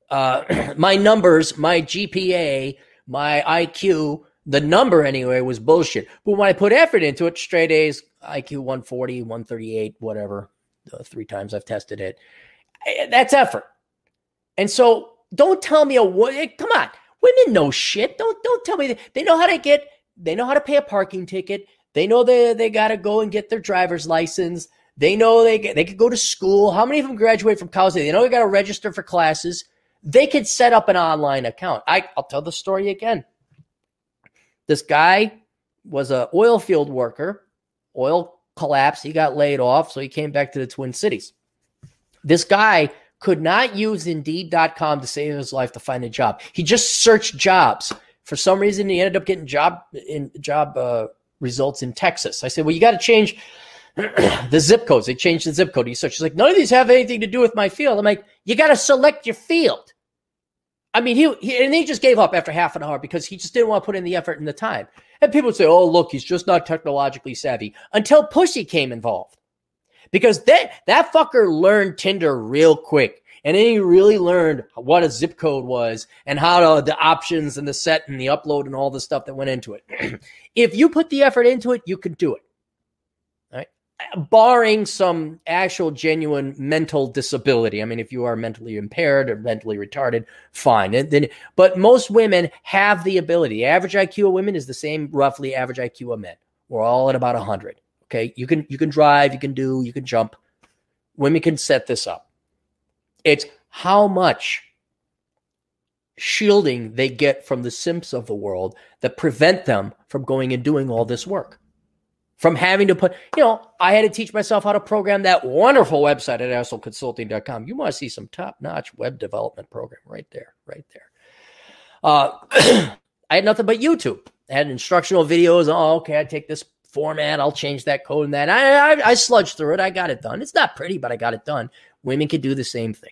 uh, [CLEARS THROAT] my numbers, my GPA, my IQ, the number anyway was bullshit. But when I put effort into it, straight A's, IQ 140, 138, whatever, the three times I've tested it, eh, that's effort. And so don't tell me a eh, come on, women know shit. Don't don't tell me they know how to get they know how to pay a parking ticket. They know they they got to go and get their driver's license. They know they they could go to school. How many of them graduate from college? They know they got to register for classes. They could set up an online account. I, I'll tell the story again. This guy was a oil field worker. Oil collapsed. He got laid off, so he came back to the Twin Cities. This guy could not use Indeed.com to save his life to find a job. He just searched jobs. For some reason, he ended up getting job in job uh, results in Texas. I said, "Well, you got to change [CLEARS THROAT] the zip codes. They changed the zip code. He said, she's like, none of these have anything to do with my field. I'm like, you got to select your field. I mean, he, he and he just gave up after half an hour because he just didn't want to put in the effort and the time. And people would say, "Oh, look, he's just not technologically savvy." Until Pussy came involved, because that that fucker learned Tinder real quick, and then he really learned what a zip code was and how to, the options and the set and the upload and all the stuff that went into it. [CLEARS THROAT] if you put the effort into it, you can do it barring some actual genuine mental disability. I mean, if you are mentally impaired or mentally retarded, fine. And then, but most women have the ability. The average IQ of women is the same, roughly average IQ of men. We're all at about hundred. Okay, you can you can drive, you can do, you can jump. Women can set this up. It's how much shielding they get from the simps of the world that prevent them from going and doing all this work from having to put, you know, I had to teach myself how to program that wonderful website at assholeconsulting.com. You want to see some top notch web development program right there, right there. Uh, [CLEARS THROAT] I had nothing but YouTube. I had instructional videos. Oh, okay, I take this format, I'll change that code and that. I, I, I sludged through it. I got it done. It's not pretty, but I got it done. Women can do the same thing.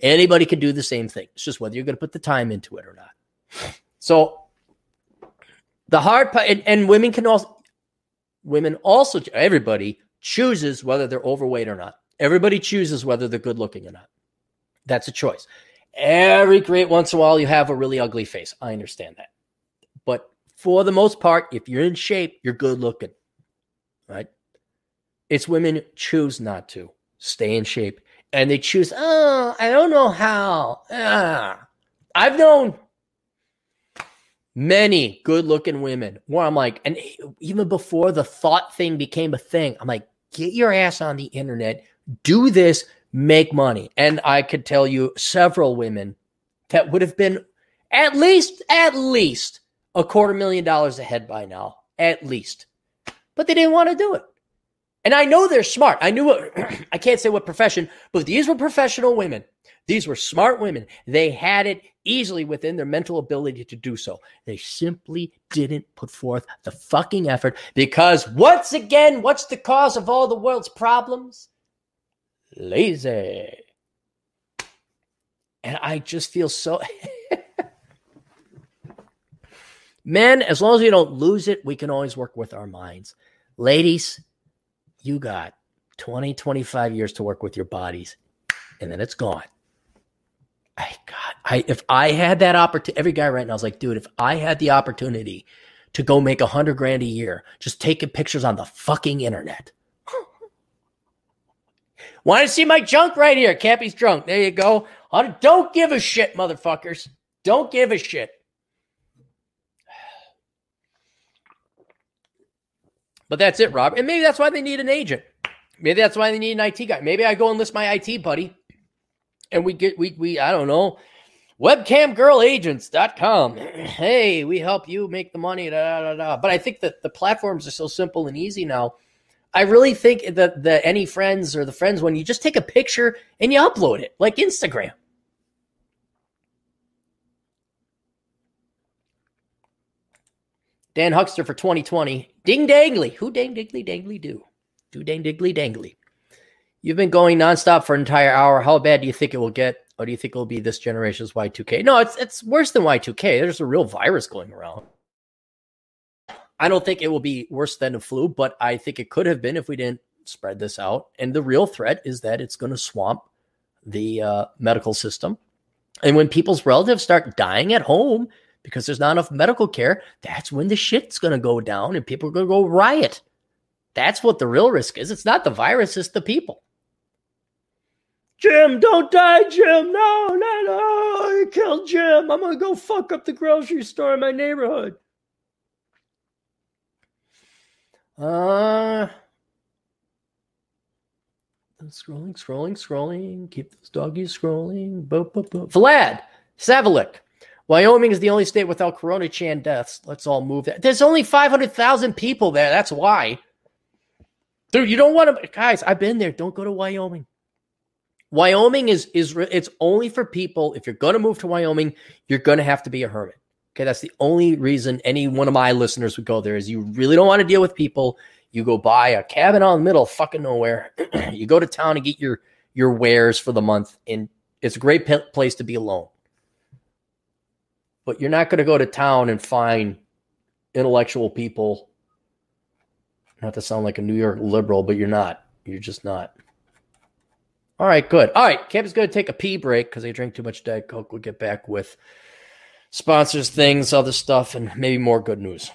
Anybody can do the same thing. It's just whether you're going to put the time into it or not. So The hard part, and, and women can also, women also, everybody chooses whether they're overweight or not. Everybody chooses whether they're good looking or not. That's a choice. Every great once in a while, you have a really ugly face. I understand that. But for the most part, if you're in shape, you're good looking, right? It's women choose not to stay in shape and they choose, oh, I don't know how. Ah. I've known many good looking women where I'm like, and even before the thought thing became a thing, I'm like, get your ass on the internet, do this, make money. And I could tell you several women that would have been at least, at least a quarter million dollars ahead by now, at least. But they didn't want to do it. And I know they're smart. I knew what, [CLEARS THROAT] I can't say what profession, but these were professional women. These were smart women. They had it easily within their mental ability to do so. They simply didn't put forth the fucking effort because once again, what's the cause of all the world's problems? Lazy. And I just feel so. [LAUGHS] Men, as long as we don't lose it, we can always work with our minds. Ladies, you got 20, 25 years to work with your bodies, and then it's gone. I God, I if I had that opportunity, every guy right now is like, dude, if I had the opportunity to go make a hundred grand a year, just taking pictures on the fucking internet. [LAUGHS] Want to see my junk right here? Cappy's drunk. There you go. Don't give a shit, motherfuckers. Don't give a shit. [SIGHS] But that's it, Rob. And maybe that's why they need an agent. Maybe that's why they need an IT guy. Maybe I go and list my IT buddy and we get we we I don't know webcamgirlagents.com. [CLEARS THROAT] Hey, we help you make the money. Da, da, da. But I think that the platforms are so simple and easy now. I really think that the any friends or the friends when you just take a picture and you upload it like Instagram. Dan Huckster for 2020. Ding dangly. Who dang diggly dangly do? Do dang diggly dangly. You've been going nonstop for an entire hour. How bad do you think it will get? Or do you think it will be this generation's Y2K? No, it's it's worse than Y2K. There's a real virus going around. I don't think it will be worse than the flu, but I think it could have been if we didn't spread this out. And the real threat is that it's going to swamp the uh, medical system. And when people's relatives start dying at home because there's not enough medical care, that's when the shit's going to go down and people are going to go riot. That's what the real risk is. It's not the virus, it's the people. Jim, don't die, Jim. No, no, no. You killed Jim. I'm going to go fuck up the grocery store in my neighborhood. Uh, scrolling, scrolling, scrolling. Keep those doggies scrolling. Vlad Savalik. Wyoming is the only state without Corona Chan deaths. Let's all move there. There's only 500,000 people there. That's why. Dude, you don't want to, guys. I've been there. Don't go to Wyoming. Wyoming is is it's only for people. If you're going to move to Wyoming, you're going to have to be a hermit. Okay, that's the only reason any one of my listeners would go there. Is you really don't want to deal with people. You go buy a cabin on the middle of fucking nowhere. [CLEARS THROAT] you go to town and get your your wares for the month, and it's a great p- place to be alone. But you're not going to go to town and find intellectual people. Not to sound like a New York liberal, but you're not. You're just not. All right, good. All right, Camp is going to take a pee break because they drink too much Diet Coke. We'll get back with sponsors, things, other stuff, and maybe more good news.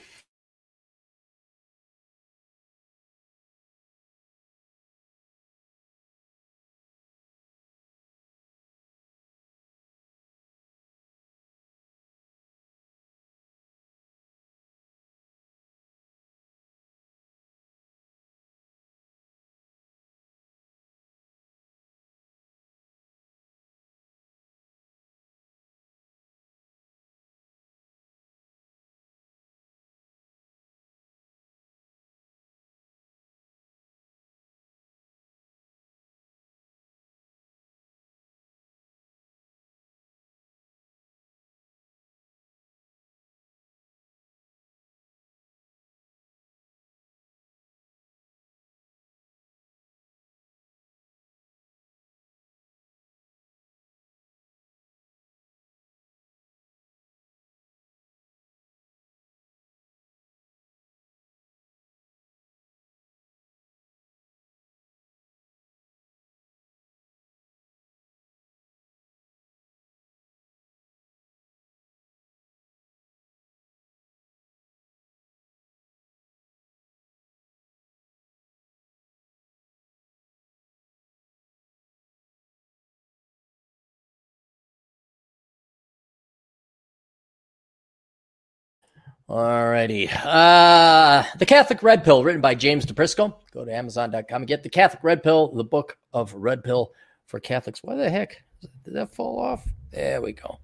Alrighty. Uh, the Catholic Red Pill, written by James DePrisco. Go to Amazon.com and get the Catholic Red Pill, the book of Red Pill for Catholics. Why the heck did that fall off? There we go.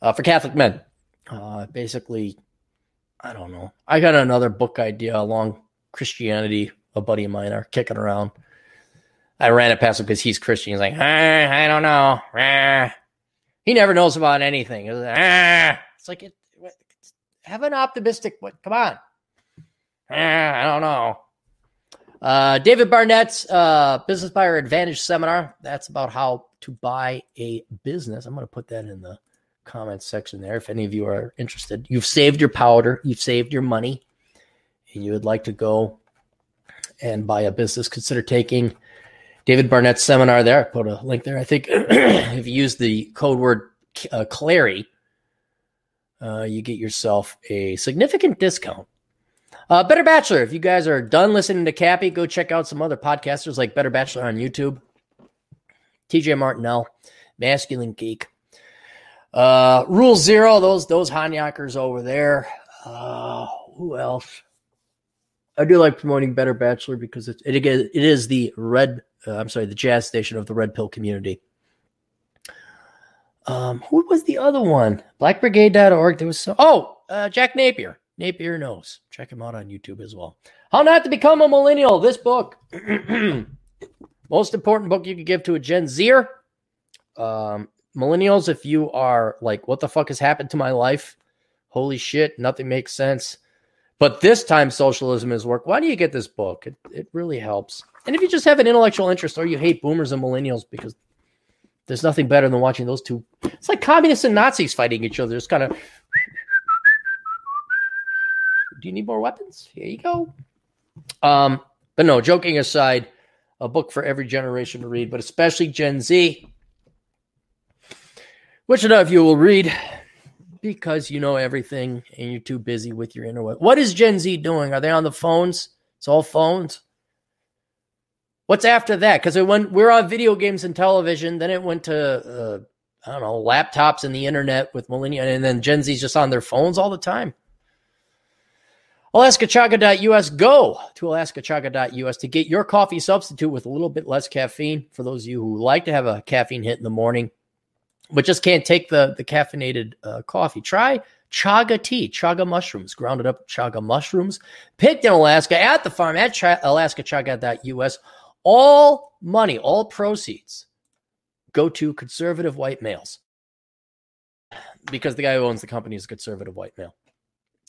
Uh, for Catholic men. Uh, basically, I don't know. I got another book idea along Christianity. A buddy of mine are kicking around. I ran it past him because he's Christian. He's like, ah, I don't know. Ah. He never knows about anything. It's like, ah. it's like it, have an optimistic. What? Come on. Ah, I don't know. Uh, David Barnett's uh, Business Buyer Advantage seminar. That's about how to buy a business. I'm going to put that in the comments section there if any of you are interested. You've saved your powder, you've saved your money, and you would like to go and buy a business. Consider taking David Barnett's seminar there. I put a link there. I think [CLEARS THROAT] if you use the code word uh, Clarey, uh, you get yourself a significant discount. Uh, Better Bachelor. If you guys are done listening to Cappy, go check out some other podcasters like Better Bachelor on YouTube. TJ Martinell, Masculine Geek. Uh, Rule Zero, those those Hanyakers over there. Uh, who else? I do like promoting Better Bachelor because it it, it is the red. Uh, I'm sorry, the jazz station of the Red Pill community. Um, who was the other one? Blackbrigade.org. There was so. Oh, uh, Jack Napier. Napier knows. Check him out on YouTube as well. How not to become a millennial. This book, [CLEARS THROAT] most important book you could give to a Gen Zer. Um, millennials, if you are like, what the fuck has happened to my life? Holy shit, nothing makes sense. But this time, socialism is work. Why do you get this book? It, it really helps. And if you just have an intellectual interest or you hate boomers and millennials because there's nothing better than watching those two. It's like communists and Nazis fighting each other. It's kind of. Do you need more weapons? Here you go. Um, but no, joking aside, a book for every generation to read, but especially Gen Z. Which none of you will read because you know everything and you're too busy with your internet. What is Gen Z doing? Are they on the phones? It's all phones. What's after that? Because it went, we're on video games and television. Then it went to, uh, I don't know, laptops and the internet with millennial. And then Gen Z's just on their phones all the time. AlaskaChaga.us. Go to AlaskaChaga.us to get your coffee substitute with a little bit less caffeine. For those of you who like to have a caffeine hit in the morning, but just can't take the, the caffeinated uh, coffee, try chaga tea, chaga mushrooms, grounded up chaga mushrooms, picked in Alaska at the farm at Ch- AlaskaChaga.us all money, all proceeds go to conservative white males because the guy who owns the company is a conservative white male.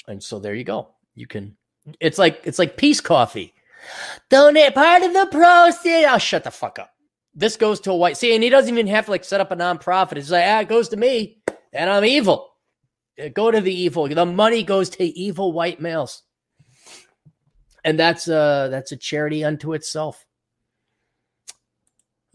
And so there you go. You can it's like it's like peace coffee. Donate part of the proceeds. I'll oh, shut the fuck up. This goes to a white see, and he doesn't even have to like set up a nonprofit. It's like, ah, it goes to me, and I'm evil. Go to the evil. The money goes to evil white males. And that's uh that's a charity unto itself.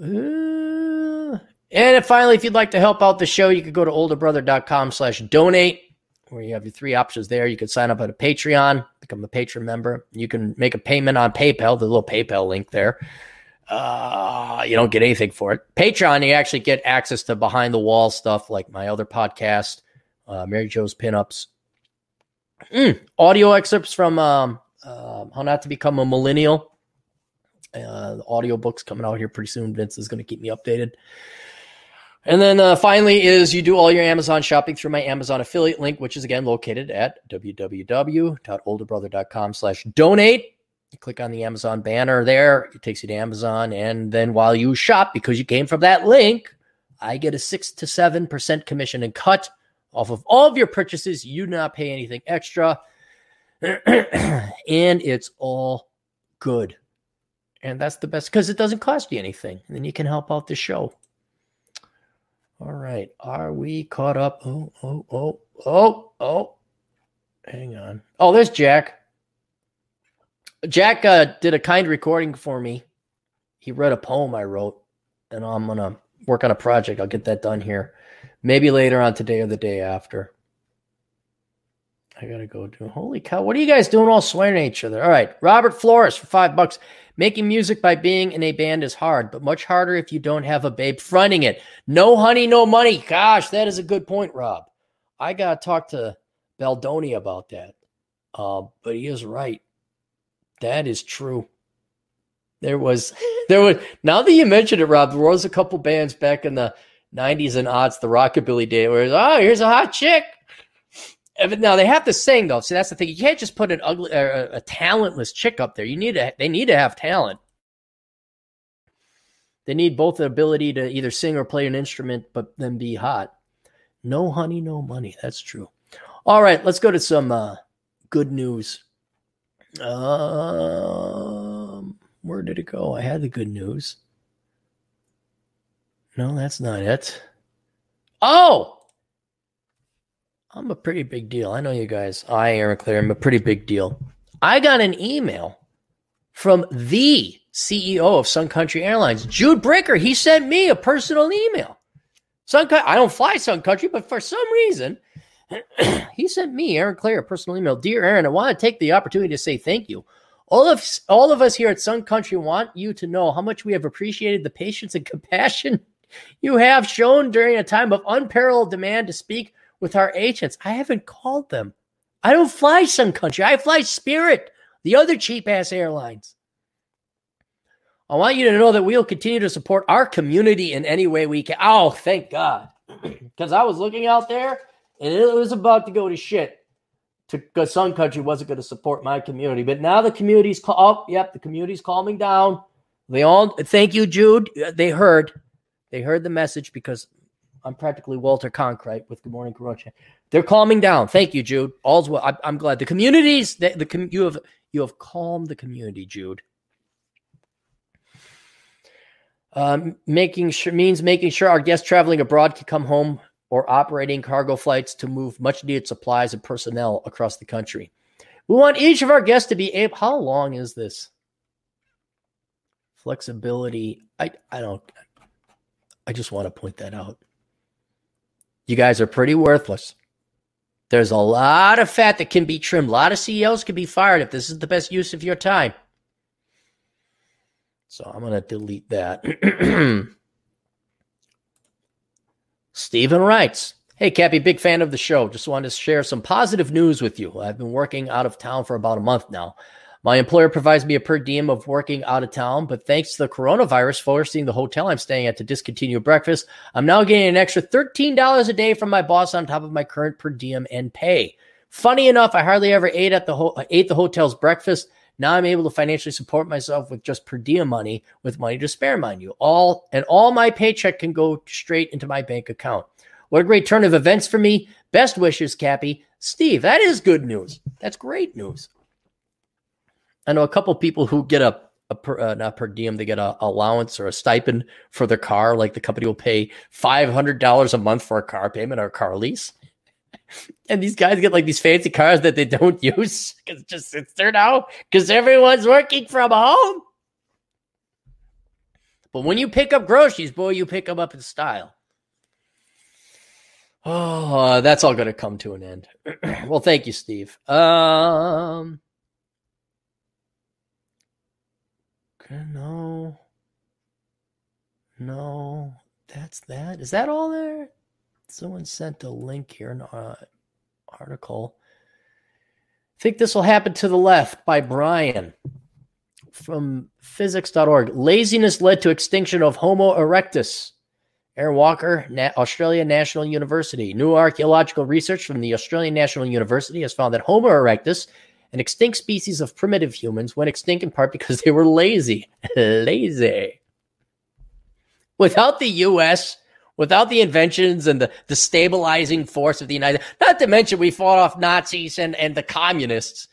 Uh, and finally, if you'd like to help out the show, you could go to olderbrother.com slash donate, where you have your three options there. You could sign up at a Patreon, become a patron member. You can make a payment on PayPal, the little PayPal link there. Uh, you don't get anything for it. Patreon, you actually get access to behind the wall stuff like my other podcast, uh, Mary Joe's Pinups, mm, audio excerpts from um, uh, How Not to Become a Millennial uh, the audiobook's coming out here pretty soon. Vince is going to keep me updated. And then uh, finally is you do all your Amazon shopping through my Amazon affiliate link, which is again located at www.olderbrother.com slash donate. You click on the Amazon banner there. It takes you to Amazon. And then while you shop, because you came from that link, I get a six to seven percent commission and cut off of all of your purchases. You do not pay anything extra. [CLEARS THROAT] and it's all good. And that's the best because it doesn't cost you anything. And then you can help out the show. All right. Are we caught up? Oh, oh, oh, oh, oh. Hang on. Oh, there's Jack. Jack uh, did a kind recording for me. He read a poem I wrote, and I'm going to work on a project. I'll get that done here. Maybe later on today or the day after. I gotta go do. Holy cow! What are you guys doing? All swearing at each other. All right, Robert Flores for five bucks. Making music by being in a band is hard, but much harder if you don't have a babe fronting it. No honey, no money. Gosh, that is a good point, Rob. I got to talk to Beldoni about that. Uh, but he is right. That is true. There was, [LAUGHS] there was. Now that you mentioned it, Rob, there was a couple bands back in the '90s and odds, the rockabilly day, where was, oh, here's a hot chick. Now they have to sing though. See, that's the thing. You can't just put an ugly, uh, a talentless chick up there. You need to. They need to have talent. They need both the ability to either sing or play an instrument, but then be hot. No honey, no money. That's true. All right, let's go to some uh, good news. Um, where did it go? I had the good news. No, that's not it. Oh, I'm a pretty big deal. I know you guys. I, Aaron Clarey, I'm a pretty big deal. I got an email from the CEO of Sun Country Airlines, Jude Bricker. He sent me a personal email. Sun, I don't fly Sun Country, but for some reason, [CLEARS THROAT] he sent me, Aaron Clarey, a personal email. Dear Aaron, I want to take the opportunity to say thank you. All of all of us here at Sun Country want you to know how much we have appreciated the patience and [LAUGHS] compassion you have shown during a time of unparalleled demand to speak with our agents. I haven't called them. I don't fly Sun Country. I fly Spirit, the other cheap ass airlines. I want you to know that we'll continue to support our community in any way we can. Oh, thank God. [CLEARS THROAT] Because I was looking out there and it was about to go to shit. Because Sun Country wasn't going to support my community. But now the community's call oh, yep, the community's calming down. They all thank you, Jude. They heard. They heard the message because I'm practically Walter Cronkite with Good Morning Corona Chan. They're calming down. Thank you, Jude. All's well. I, am glad the communities the, the you have you have calmed the community, Jude. Um, making sure means making sure our guests traveling abroad can come home or operating cargo flights to move much needed supplies and personnel across the country. We want each of our guests to be able. How long is this? Flexibility. I I don't. I just want to point that out. You guys are pretty worthless. There's a lot of fat that can be trimmed. A lot of CEOs can be fired if this is the best use of your time. So I'm going to delete that. [CLEARS THROAT] Stephen writes, Hey, Cappy, big fan of the show. Just wanted to share some positive news with you. I've been working out of town for about a month now. My employer provides me a per diem of working out of town, but thanks to the coronavirus forcing the hotel I'm staying at to discontinue breakfast, I'm now getting an extra $13 a day from my boss on top of my current per diem and pay. Funny enough, I hardly ever ate at the ho- ate the hotel's breakfast. Now I'm able to financially support myself with just per diem money, with money to spare, mind you. All and all my paycheck can go straight into my bank account. What a great turn of events for me. Best wishes, Cappy. Steve, that is good news. That's great news. I know a couple people who get a, a per, uh, not per diem, they get a allowance or a stipend for their car. Like the company will pay five hundred dollars a month for a car payment or a car lease. [LAUGHS] And these guys get like these fancy cars that they don't [LAUGHS] use because it just sits there now because everyone's working from home. But when you pick up groceries, boy, you pick them up in style. [SIGHS] Oh, that's all going to come to an end. [CLEARS THROAT] well, thank you, Steve. Um, no. No, that's that. Is that all there? Someone sent a link here, an uh, article. Think this will happen to the left by Brian from physics.org. Laziness led to extinction of Homo erectus. Aaron Walker, Na- Australia National University. New archaeological research from the Australian National University has found that Homo erectus an extinct species of primitive humans went extinct in part because they were lazy. [LAUGHS] lazy. Without the US, without the inventions and the, the stabilizing force of the United, not to mention we fought off Nazis and, and the communists,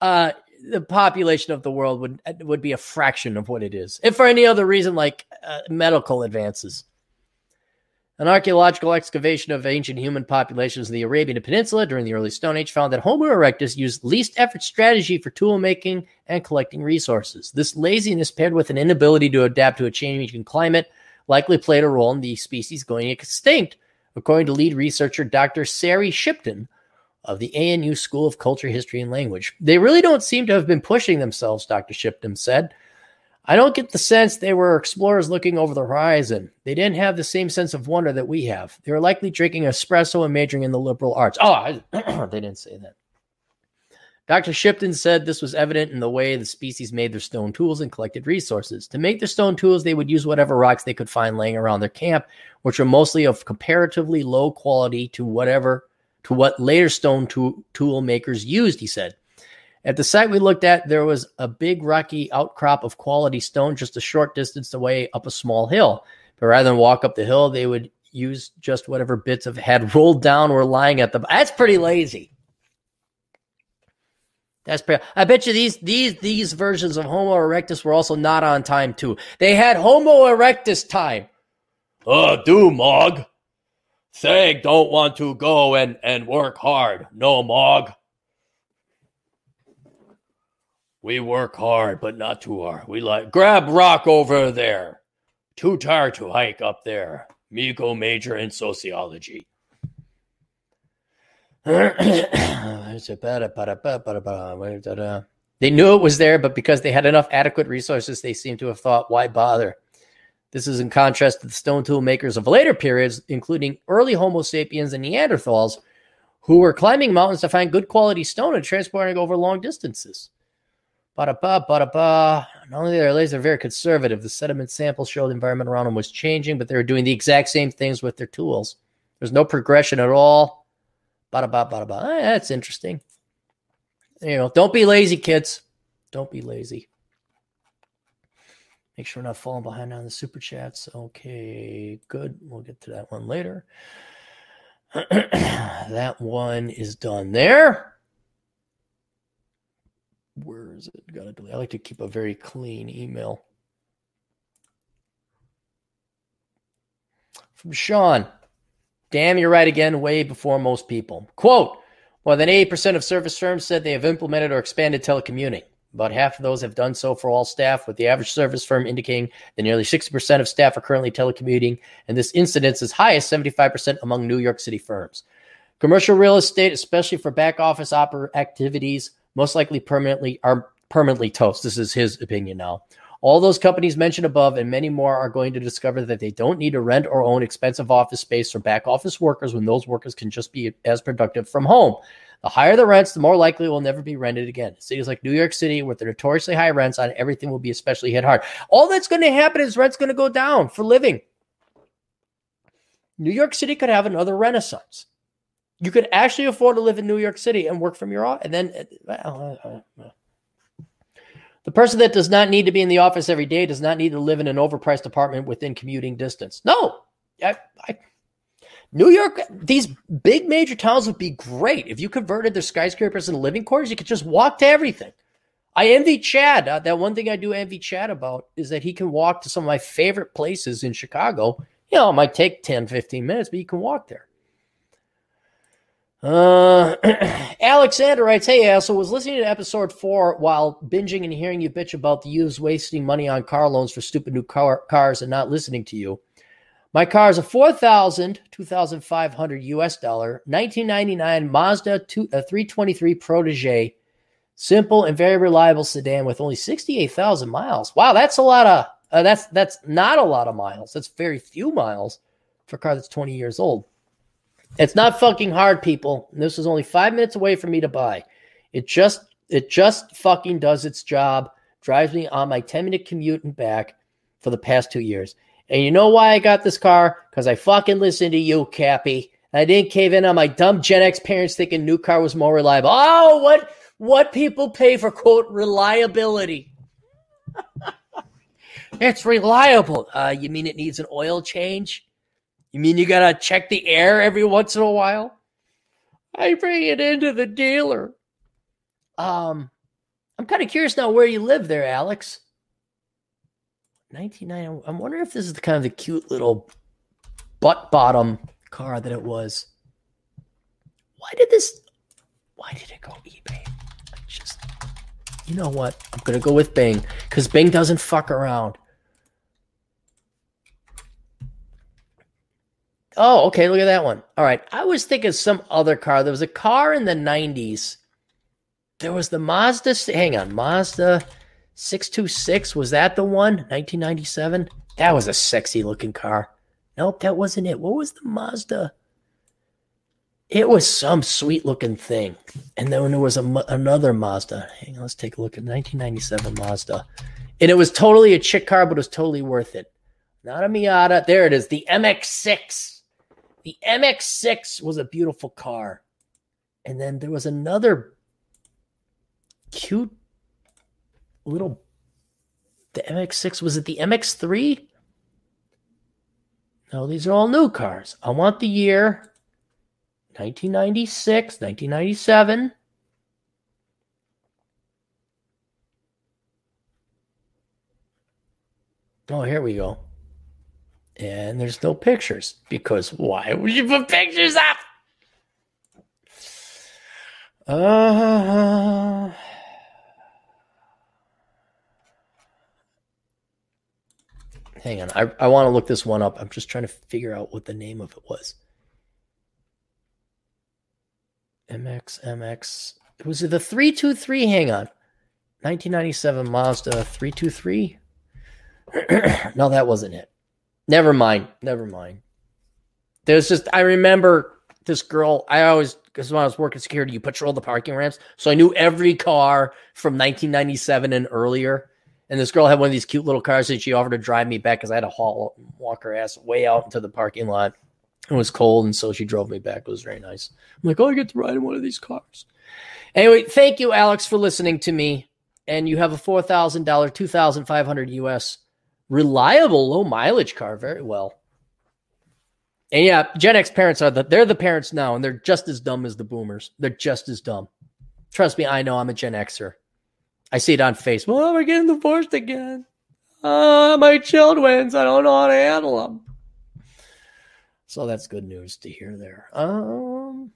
uh, the population of the world would would be a fraction of what it is. If for any other reason, like uh, medical advances. An archaeological excavation of ancient human populations in the Arabian Peninsula during the early Stone Age found that Homo erectus used least effort strategy for tool making and collecting resources. This laziness, paired with an inability to adapt to a changing climate, likely played a role in the species going extinct, according to lead researcher Dr. Ceri Shipton of the ANU School of Culture, History, and Language. They really don't seem to have been pushing themselves, Dr. Shipton said. I don't get the sense they were explorers looking over the horizon. They didn't have the same sense of wonder that we have. They were likely drinking espresso and majoring in the liberal arts. Oh, I, [CLEARS THROAT] they didn't say that. Dr. Shipton said this was evident in the way the species made their stone tools and collected resources. To make their stone tools, they would use whatever rocks they could find laying around their camp, which were mostly of comparatively low quality to whatever to what later stone tool, tool makers used, he said. At the site we looked at, there was a big rocky outcrop of quality stone just a short distance away up a small hill. But rather than walk up the hill, they would use just whatever bits of had [LAUGHS] rolled down or lying at the. That's pretty lazy. That's pretty. I bet you these these these versions of Homo erectus were also not on time too. They had Homo erectus time. Uh, do Mog. Thag don't want to go and and work hard. No, Mog. We work hard, but not too hard. We like grab rock over there. Too tired to hike up there. Miko major in sociology. [CLEARS THROAT] they knew it was there, but because they had enough adequate resources, they seem to have thought, why bother? This is in contrast to the stone tool makers of later periods, including early Homo sapiens and Neanderthals, who were climbing mountains to find good quality stone and transporting over long distances. Ba-da-ba, ba-da-ba. Not only their layers are very conservative, the sediment sample showed the environment around them was changing, but they were doing the exact same things with their tools. There's no progression at all. Ba-da-ba, ba-da-ba. Eh, that's interesting. You know, don't be lazy, kids. Don't be lazy. Make sure we're not falling behind on the super chats. Okay, good. We'll get to that one later. [CLEARS THROAT] that one is done there where is it? To delete. I like to keep a very clean email. From Sean. Damn, you're right again, way before most people. Quote More than 80% of service firms said they have implemented or expanded telecommuting. About half of those have done so for all staff, with the average service firm indicating that nearly 60% of staff are currently telecommuting, and this incidence is highest 75% among New York City firms. Commercial real estate, especially for back office oper- activities, most likely permanently are permanently toast. This is his opinion now. All those companies mentioned above and many more are going to discover that they don't need to rent or own expensive office space for back office workers when those workers can just be as productive from home. The higher the rents, the more likely it will never be rented again. Cities like New York City, with the notoriously high rents on everything, will be especially hit hard. All that's going to happen is rent's going to go down for living. New York City could have another renaissance you could actually afford to live in New York City and work from your office. And then well, the person that does not need to be in the office every day does not need to live in an overpriced apartment within commuting distance. No, I, I, New York, these big major towns would be great if you converted their skyscrapers into living quarters. You could just walk to everything. I envy Chad. Uh, that one thing I do envy Chad about is that he can walk to some of my favorite places in Chicago. You know, it might take 10, 15 minutes, but you can walk there. Uh, [CLEARS THROAT] Alexander writes, Hey, asshole, was listening to episode four while binging and hearing you bitch about the youths wasting money on car loans for stupid new car- cars and not listening to you. My car is a 4,000, 2,500 US dollar, 1999 Mazda 2, a 323 Protege, simple and very reliable sedan with only 68,000 miles. Wow, that's a lot of, uh, that's, that's not a lot of miles. That's very few miles for a car that's 20 years old. It's not fucking hard, people. This is only five minutes away from me to buy. It just it just fucking does its job. Drives me on my 10 minute commute and back for the past two years. And you know why I got this car? Because I fucking listened to you, Cappy. I didn't cave in on my dumb Gen X parents thinking new car was more reliable. Oh, what what people pay for quote reliability. [LAUGHS] it's reliable. Uh, you mean it needs an oil change? You mean you gotta check the air every once in a while? I bring it into the dealer. Um, I'm kind of curious now where you live there, Alex. 99. I'm wondering if this is the kind of the cute little butt bottom car that it was. Why did this? Why did it go eBay? I Just, you know what? I'm gonna go with Bing because Bing doesn't fuck around. Oh, okay. Look at that one. All right. I was thinking some other car. There was a car in the 90s. There was the Mazda. Hang on. Mazda 626. Was that the one? 1997? That was a sexy looking car. Nope, that wasn't it. What was the Mazda? It was some sweet looking thing. And then there was a, another Mazda. Hang on, let's take a look at 1997 Mazda. And it was totally a chick car, but it was totally worth it. Not a Miata. There it is. The MX6. The MX6 was a beautiful car. And then there was another cute little the MX6 was it the MX3? No, these are all new cars. I want the year 1996, 1997. Oh, here we go. And there's no pictures because why would you put pictures up? Uh, hang on. I, I want to look this one up. I'm just trying to figure out what the name of it was. MX, MX. Was it the 323? Hang on. 1997 Mazda 323? [CLEARS THROAT] no, that wasn't it. Never mind. Never mind. There's just, I remember this girl. I always, because when I was working security, you patrol the parking ramps. So I knew every car from 1997 and earlier. And this girl had one of these cute little cars that she offered to drive me back because I had to haul, walk her ass way out into the parking lot. It was cold, and so she drove me back. It was very nice. I'm like, oh, I get to ride in one of these cars. Anyway, thank you, Alex, for listening to me. And you have a four thousand dollar, two thousand five hundred US reliable low mileage car. Very well. And yeah, Gen X parents are the they're the parents now, and they're just as dumb as the boomers. They're just as dumb. Trust me, I know I'm a Gen Xer. I see it on Facebook. Oh, we're getting divorced again. Oh, my children's. I don't know how to handle them. So that's good news to hear there. Um,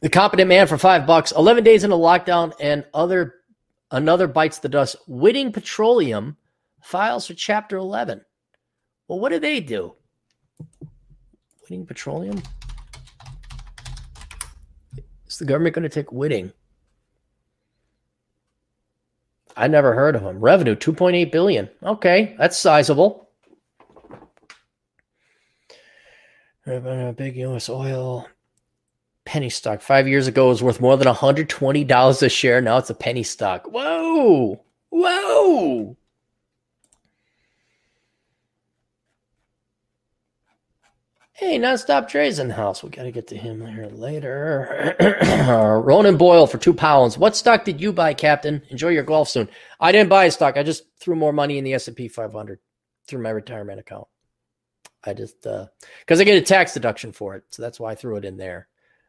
the competent man for five bucks, 11 days in a lockdown, and other another bites the dust. Whiting Petroleum files for Chapter 11. Well, what do they do? Whiting Petroleum? Is the government going to take Whiting? I never heard of them. Revenue 2.8 billion. Okay, that's sizable. Big U.S. oil penny stock. Five years ago, was worth more than $120 a share. Now it's a penny stock. Whoa! Whoa! Hey, Nonstop Dre's in the house. We got to get to him here later. [CLEARS THROAT] Ronan Boyle for two pounds. What stock did you buy, Captain? Enjoy your golf soon. I didn't buy a stock. I just threw more money in the S&P 500 through my retirement account. I just uh because I get a tax deduction for it, so that's why I threw it in there.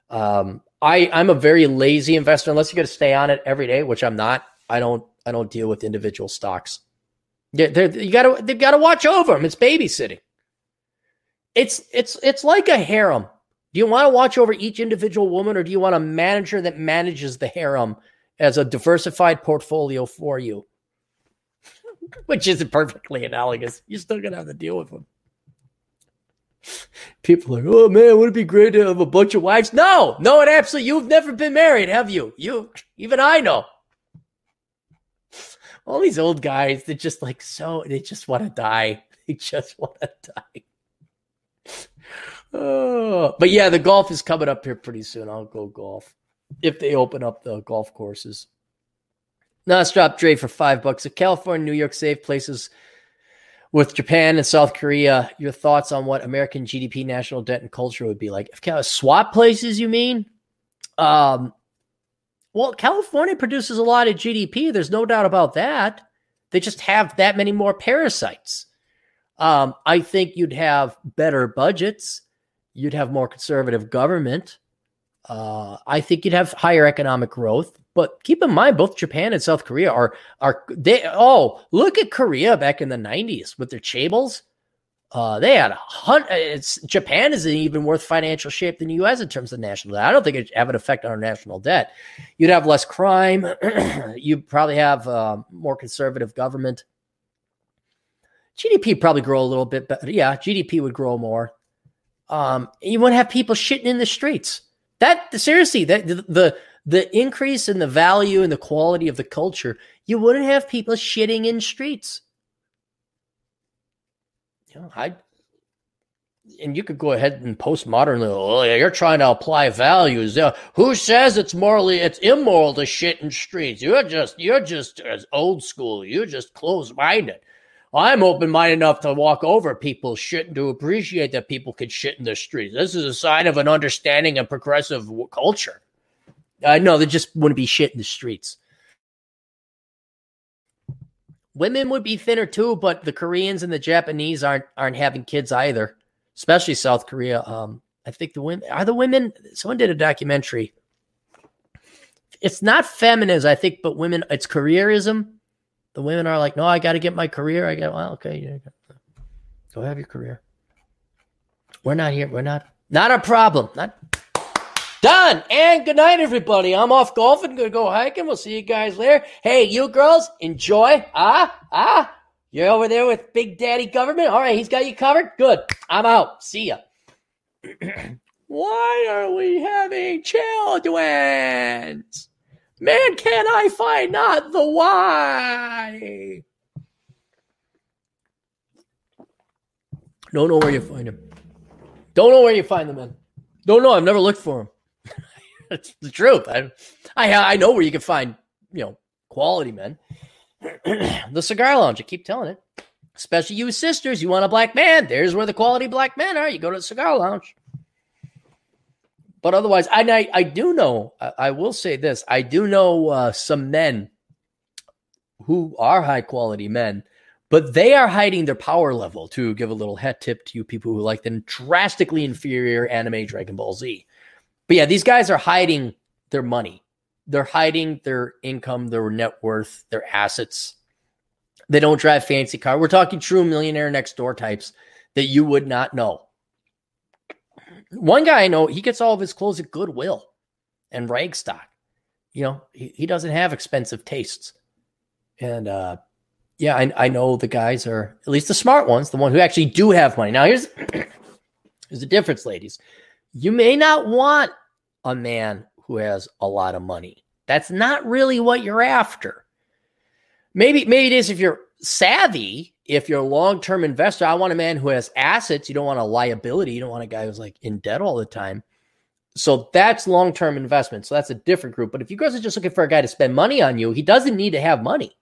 Um, I I'm a very lazy investor unless you got to stay on it every day, which I'm not. I don't I don't deal with individual stocks. Yeah, you got to they've got to watch over them. It's babysitting. It's it's it's like a harem. Do you want to watch over each individual woman, or do you want a manager that manages the harem as a diversified portfolio for you? [LAUGHS] Which isn't perfectly analogous. You're still gonna have to deal with them. People are like, oh man, would it be great to have a bunch of wives? No, no, it absolutely. You've never been married, have you? You, even I know. All these old guys that just like so they just want to die. [LAUGHS] They just want to die. [SIGHS] But yeah, the golf is coming up here pretty soon. I'll go golf if they open up the golf courses. Nonstop Dre for five bucks. If California, New York, safe places with Japan and South Korea, your thoughts on what American GDP, national debt, and culture would be like? If swap places, you mean? Um, well, California produces a lot of GDP. There's no doubt about that. They just have that many more parasites. Um, I think you'd have better budgets. You'd have more conservative government. Uh, I think you'd have higher economic growth. But keep in mind, both Japan and South Korea are are they? Oh, look at Korea back in the '90s with their chaebols. Uh, they had a hundred. Japan is in even worse financial shape than the U.S. in terms of national debt. I don't think it have an effect on our national debt. You'd have less crime. [CLEARS THROAT] You'd probably have uh, more conservative government. GDP probably grow a little bit better. Yeah, GDP would grow more. Um, you wouldn't have people shitting in the streets. That seriously, that the, the the increase in the value and the quality of the culture, you wouldn't have people shitting in streets. You know, I and you could go ahead and postmodern. Oh, you're trying to apply values. Uh, who says it's morally it's immoral to shit in streets? You're just you're just as old school. You're just closed minded. I'm open minded enough to walk over people's shit and to appreciate that people can shit in the streets. This is a sign of an understanding and progressive culture. I uh, know they just wouldn't be shit in the streets. Women would be thinner too, but the Koreans and the Japanese aren't aren't having kids either, especially South Korea. Um, I think the women are the women. Someone did a documentary. It's not feminism, I think, but women. It's careerism. The women are like, no, I got to get my career. I got well, okay, yeah, go have your career. We're not here. We're not not a problem. Not Done. And good night, everybody. I'm off golfing. Gonna go hiking. We'll see you guys later. Hey, you girls, enjoy. Ah, ah. You're over there with Big Daddy Government. All right, he's got you covered. Good. I'm out. See ya. [CLEARS THROAT] Why are we having children? Man, can I find not the why? Don't know where you find him. Don't know where you find them, man. Don't know. I've never looked for him. [LAUGHS] That's the truth. I, I, I know where you can find, you know, quality men. [CLEARS THROAT] the cigar lounge. I keep telling it. Especially you sisters, you want a black man. There's where the quality black men are. You go to the cigar lounge. But otherwise, I I, I do know. I, I, will say this: I do know uh, some men who are high quality men, but they are hiding their power level. To give a little head tip to you people who like the drastically inferior anime Dragon Ball Z. But yeah, these guys are hiding their money. They're hiding their income, their net worth, their assets. They don't drive fancy car. We're talking true millionaire next door types that you would not know. One guy I know, he gets all of his clothes at Goodwill and Ragstock. You know, he, he doesn't have expensive tastes. And uh yeah, I, I know the guys are at least the smart ones, the one who actually do have money. Now here's [CLEARS THROAT] here's the difference, ladies. You may not want a man who has a lot of money. That's not really what you're after. Maybe maybe it is if you're savvy, if you're a long-term investor. I want a man who has assets. You don't want a liability. You don't want a guy who's like in debt all the time. So that's long-term investment. So that's a different group. But if you guys are just looking for a guy to spend money on you, he doesn't need to have money.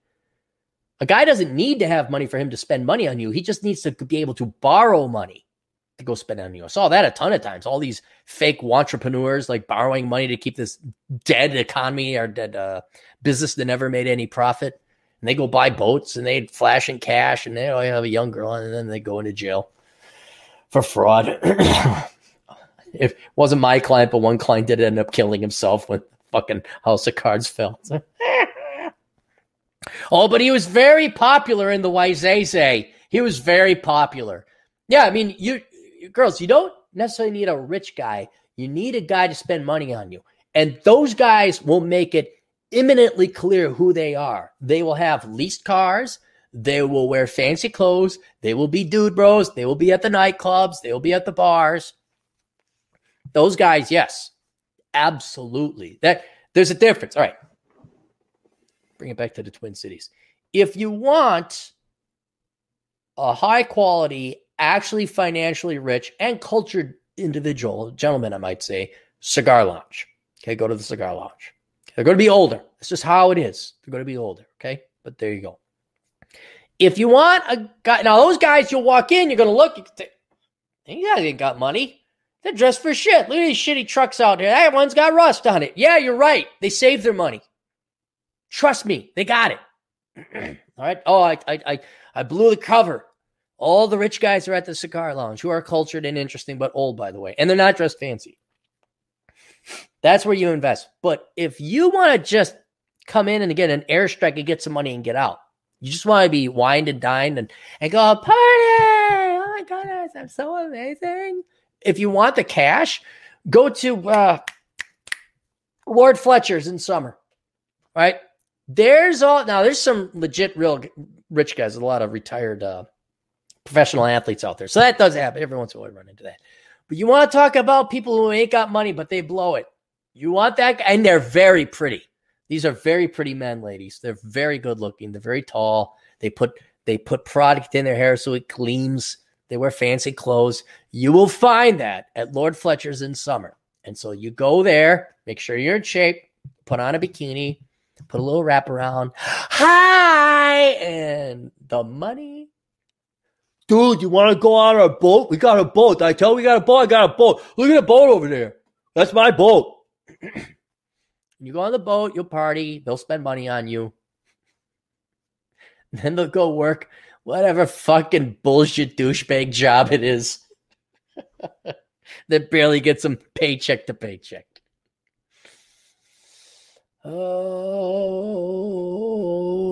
A guy doesn't need to have money for him to spend money on you. He just needs to be able to borrow money to go spend on you. I saw that a ton of times. All these fake entrepreneurs like borrowing money to keep this dead economy or dead uh, business that never made any profit. And they go buy boats and they flash in cash and they oh, have a young girl and then they go into jail for fraud. if [COUGHS] it wasn't my client, but one client did end up killing himself when fucking House of Cards fell. [LAUGHS] oh, but he was very popular in the Waizese. He was very popular. Yeah, I mean, you girls, you don't necessarily need a rich guy. You need a guy to spend money on you. And those guys will make it imminently clear who they are. They will have leased cars. They will wear fancy clothes. They will be dude bros. They will be at the nightclubs. They will be at the bars. Those guys, yes, absolutely. That there's a difference. All right. Bring it back to the Twin Cities. If you want a high quality actually financially rich and cultured individual, gentleman, I might say, cigar lounge. Okay, go to the cigar lounge. They're going to be older. That's just how it is. They're going to be older. Okay, but there you go. If you want a guy, now those guys, you'll walk in, you're going to look, yeah, they ain't got money. They're dressed for shit. Look at these shitty trucks out there. That one's got rust on it. Yeah, you're right. They saved their money. Trust me, they got it. [CLEARS THROAT] All right. Oh, I, I, I, I blew the cover. All the rich guys are at the cigar lounge who are cultured and interesting, but old, by the way. And they're not dressed fancy. That's where you invest. But if you want to just come in and get an airstrike and get some money and get out, you just want to be wined and dined and, and go, party! Oh my goodness, I'm so amazing. If you want the cash, go to uh, Lord Fletcher's in summer, right? There's all now. There's some legit, real rich guys. A lot of retired uh, professional athletes out there. So that does happen. Every once in a while, run into that. But you want to talk about people who ain't got money, but they blow it. You want that guy, and they're very pretty. These are very pretty men, ladies. They're very good looking. They're very tall. They put they put product in their hair so it gleams They wear fancy clothes. You will find that at Lord Fletcher's in summer. And so you go there, make sure you're in shape, put on a bikini, put a little wrap around. [GASPS] Hi! And the money. Dude, you want to go on our boat? We got a boat. I tell you we got a boat. I got a boat. Look at the boat over there. That's my boat. [CLEARS THROAT] you go on the boat, you'll party, they'll spend money on you. [LAUGHS] Then they'll go work whatever fucking bullshit douchebag job it is [LAUGHS] that barely gets them paycheck to paycheck. Oh,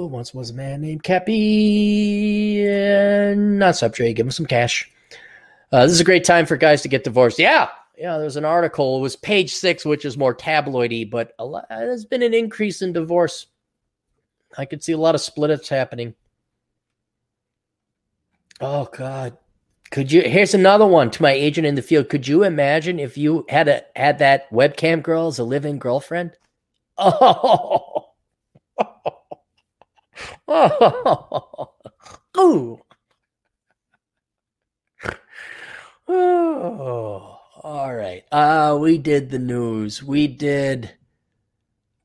once was a man named Cappy and not Subtray. Give him some cash. Uh, this is a great time for guys to get divorced. Yeah, yeah. There's an article. It was page six, which is more tabloidy, but lot, uh, there's been an increase in divorce. I could see a lot of split ups happening. Oh God. Could you here's another one to my agent in the field. Could you imagine if you had a had that webcam girl as a living girlfriend? [LAUGHS] Oh, [LAUGHS] oh, oh. oh. All right. Uh we did the news. We did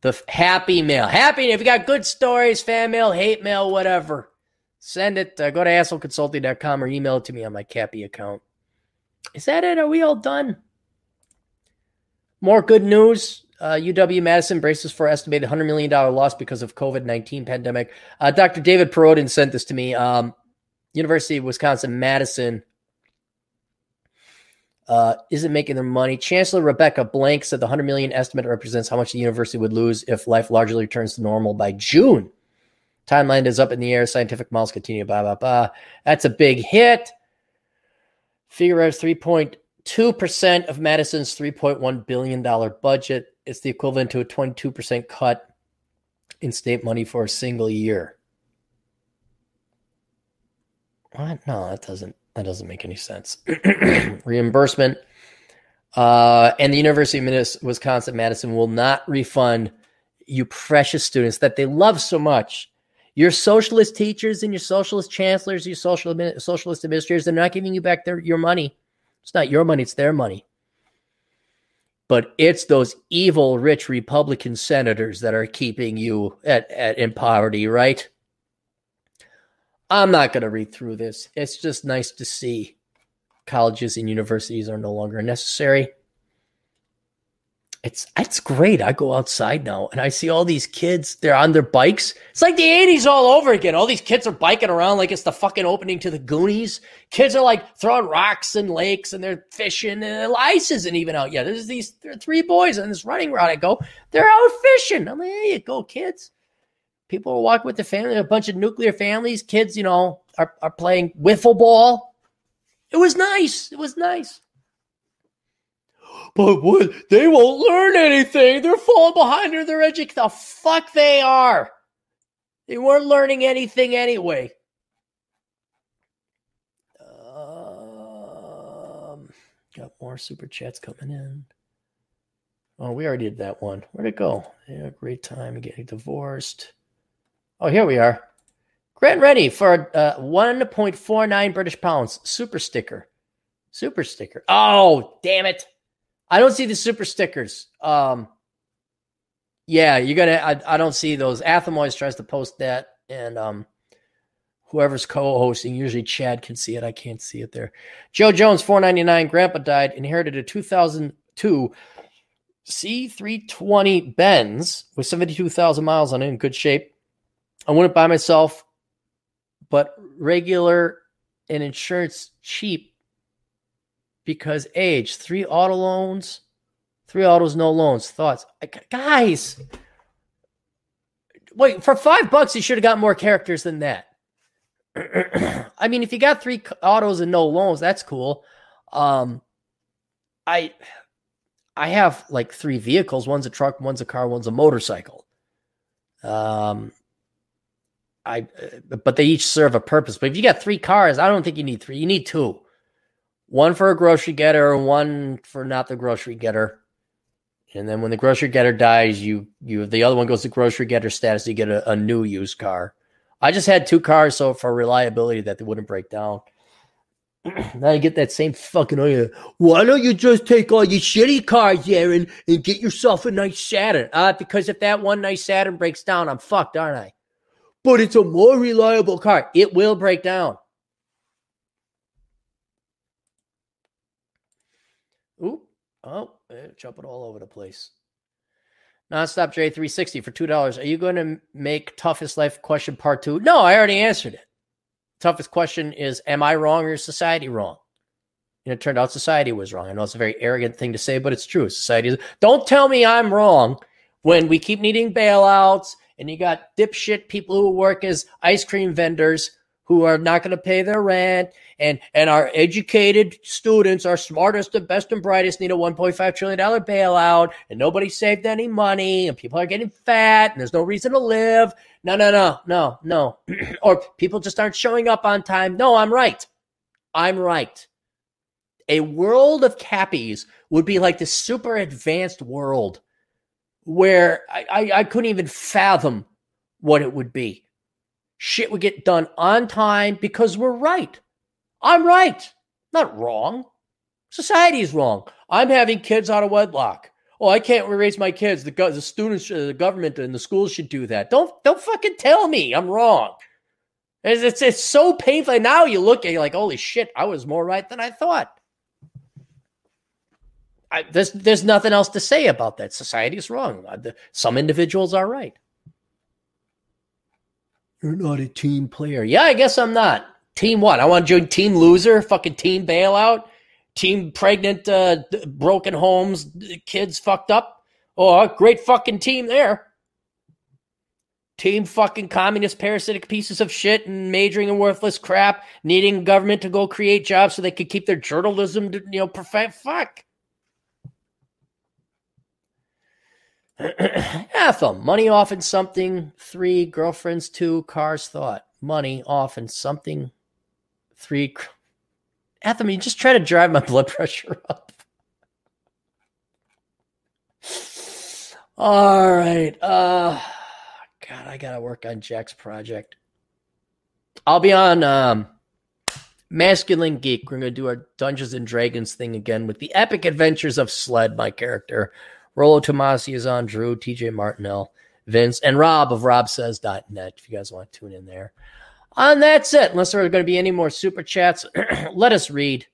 the happy mail. Happy if you got good stories, fan mail, hate mail, whatever. Send it. Uh, go to assholeconsulting.com or email it to me on my Cappy account. Is that it? Are we all done? More good news. Uh, UW Madison braces for estimated $100 million loss because of COVID-19 pandemic. Uh, Dr. David Perodin sent this to me. Um, University of Wisconsin Madison uh, isn't making their money. Chancellor Rebecca Blank said the 100 million estimate represents how much the university would lose if life largely returns to normal by June. Timeline is up in the air. Scientific models continue. Blah blah blah. That's a big hit. Figure out 3.2 percent of Madison's 3.1 billion dollar budget. It's the equivalent to a 22 percent cut in state money for a single year. What? No, that doesn't. That doesn't make any sense. [CLEARS THROAT] Reimbursement. Uh, and the University of Wisconsin Madison will not refund you precious students that they love so much your socialist teachers and your socialist chancellors, your social socialist administrators, they're not giving you back their your money. It's not your money, it's their money. But it's those evil rich Republican senators that are keeping you at, at in poverty, right? I'm not going to read through this. It's just nice to see colleges and universities are no longer necessary it's it's great. I go outside now and I see all these kids. They're on their bikes. It's like the '80s all over again. All these kids are biking around like it's the fucking opening to the Goonies. Kids are like throwing rocks in lakes and they're fishing. And the ice isn't even out yet. There's these there three boys on this running route. I go, they're out fishing. I'm like, there you go, kids. People are walking with their family. A bunch of nuclear families. Kids, you know, are are playing wiffle ball. It was nice. It was nice. But what? They won't learn anything. They're falling behind in their education. The fuck they are. They weren't learning anything anyway. Um, got more super chats coming in. Oh, we already did that one. Where'd it go? Yeah, great time getting divorced. Oh, here we are. Grant ready for uh, 1.49 British pounds. Super sticker. Super sticker. Oh, damn it. I don't see the super stickers. Um, yeah, you're gonna. I, I don't see those. Atham always tries to post that, and um, whoever's co-hosting, usually Chad can see it. I can't see it there. Joe Jones, four ninety nine. Grandpa died. Inherited a two thousand two C three twenty Benz with seventy two thousand miles on it, in good shape. I wouldn't buy myself, but regular and insurance cheap because age, three auto loans, three autos, no loans. Thoughts, guys. Wait, for five bucks, you should have got more characters than that. [CLEARS THROAT] I mean, if you got three autos and no loans, that's cool. Um, I, I have like three vehicles. One's a truck, one's a car, one's a motorcycle. Um, I, but they each serve a purpose. But if you got three cars, I don't think you need three. You need two one for a grocery getter and one for not the grocery getter. And then when the grocery getter dies, you you the other one goes to grocery getter status. You get a, a new used car. I just had two cars, so for reliability that they wouldn't break down. [CLEARS THROAT] now you get that same fucking oh Why don't you just take all your shitty cars, Aaron, and get yourself a nice Saturn? Uh, because if that one nice Saturn breaks down, I'm fucked, aren't I? But it's a more reliable car. It will break down. Oop. Oh, eh, jumping all over the place. Nonstop J360 for $2. Are you going to make toughest life question part two? No, I already answered it. Toughest question is Am I wrong or is society wrong? And it turned out society was wrong. I know it's a very arrogant thing to say, but it's true. Society is. Don't tell me I'm wrong when we keep needing bailouts and you got dipshit people who work as ice cream vendors who are not going to pay their rent. And and our educated students our smartest and best and brightest need a 1.5 trillion dollar bailout and nobody saved any money and people are getting fat and there's no reason to live. No no no no no. [CLEARS THROAT] Or people just aren't showing up on time. No i'm right. I'm right. A world of cappies would be like this super advanced world where I, I, I couldn't even fathom what it would be shit would get done on time because we're right. I'm right, not wrong. Society is wrong. I'm having kids out of wedlock. Oh, I can't raise my kids. The, the students, uh, the government, and the schools should do that. Don't don't fucking tell me I'm wrong. It's, it's, it's so painful. Now you look at you like, holy shit, I was more right than I thought. I, there's there's nothing else to say about that. Society is wrong. Uh, some individuals are right. You're not a team player. Yeah, I guess I'm not. Team what? I want to join team loser, fucking team bailout, team pregnant, uh, broken homes, kids fucked up. Oh, great fucking team there. Team fucking communist parasitic pieces of shit and majoring in worthless crap, needing government to go create jobs so they could keep their journalism, to, you know, perfect. Fuck. [CLEARS THROAT] Atham, money often something. Three, girlfriends. Two, cars thought. Money often something. Three, Atham, you just try to drive my [LAUGHS] blood pressure up. All right. Uh God, I gotta work on Jack's project. I'll be on um Masculine Geek. We're gonna do our Dungeons and Dragons thing again with the epic adventures of Sled, my character. Rollo Tomasi is on, Drew, TJ Martinell, Vince, and Rob of robsays.net if you guys want to tune in there. And that's it. Unless there are going to be any more super chats, [CLEARS THROAT] let us read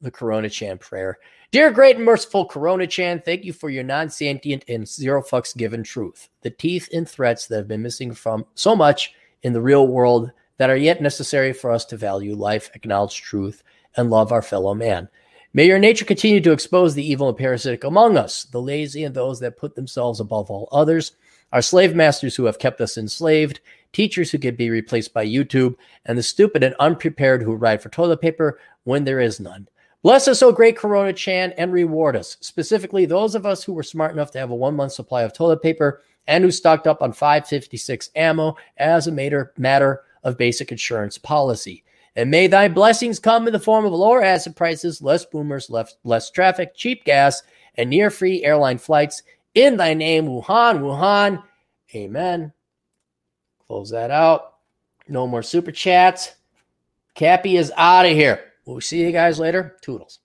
the Corona Chan prayer. Dear great and merciful Corona Chan, thank you for your non sentient and zero fucks given truth, the teeth and threats that have been missing from so much in the real world that are yet necessary for us to value life, acknowledge truth, and love our fellow man. May your nature continue to expose the evil and parasitic among us, the lazy and those that put themselves above all others, our slave masters who have kept us enslaved, teachers who can be replaced by YouTube, and the stupid and unprepared who ride for toilet paper when there is none. Bless us, O great Corona Chan, and reward us, specifically those of us who were smart enough to have a one month supply of toilet paper and who stocked up on 556 ammo as a matter, matter of basic insurance policy. And may thy blessings come in the form of lower asset prices, less boomers, less, less traffic, cheap gas, and near free airline flights. In thy name, Wuhan, Wuhan. Amen. Close that out. No more super chats. Cappy is out of here. We'll see you guys later. Toodles.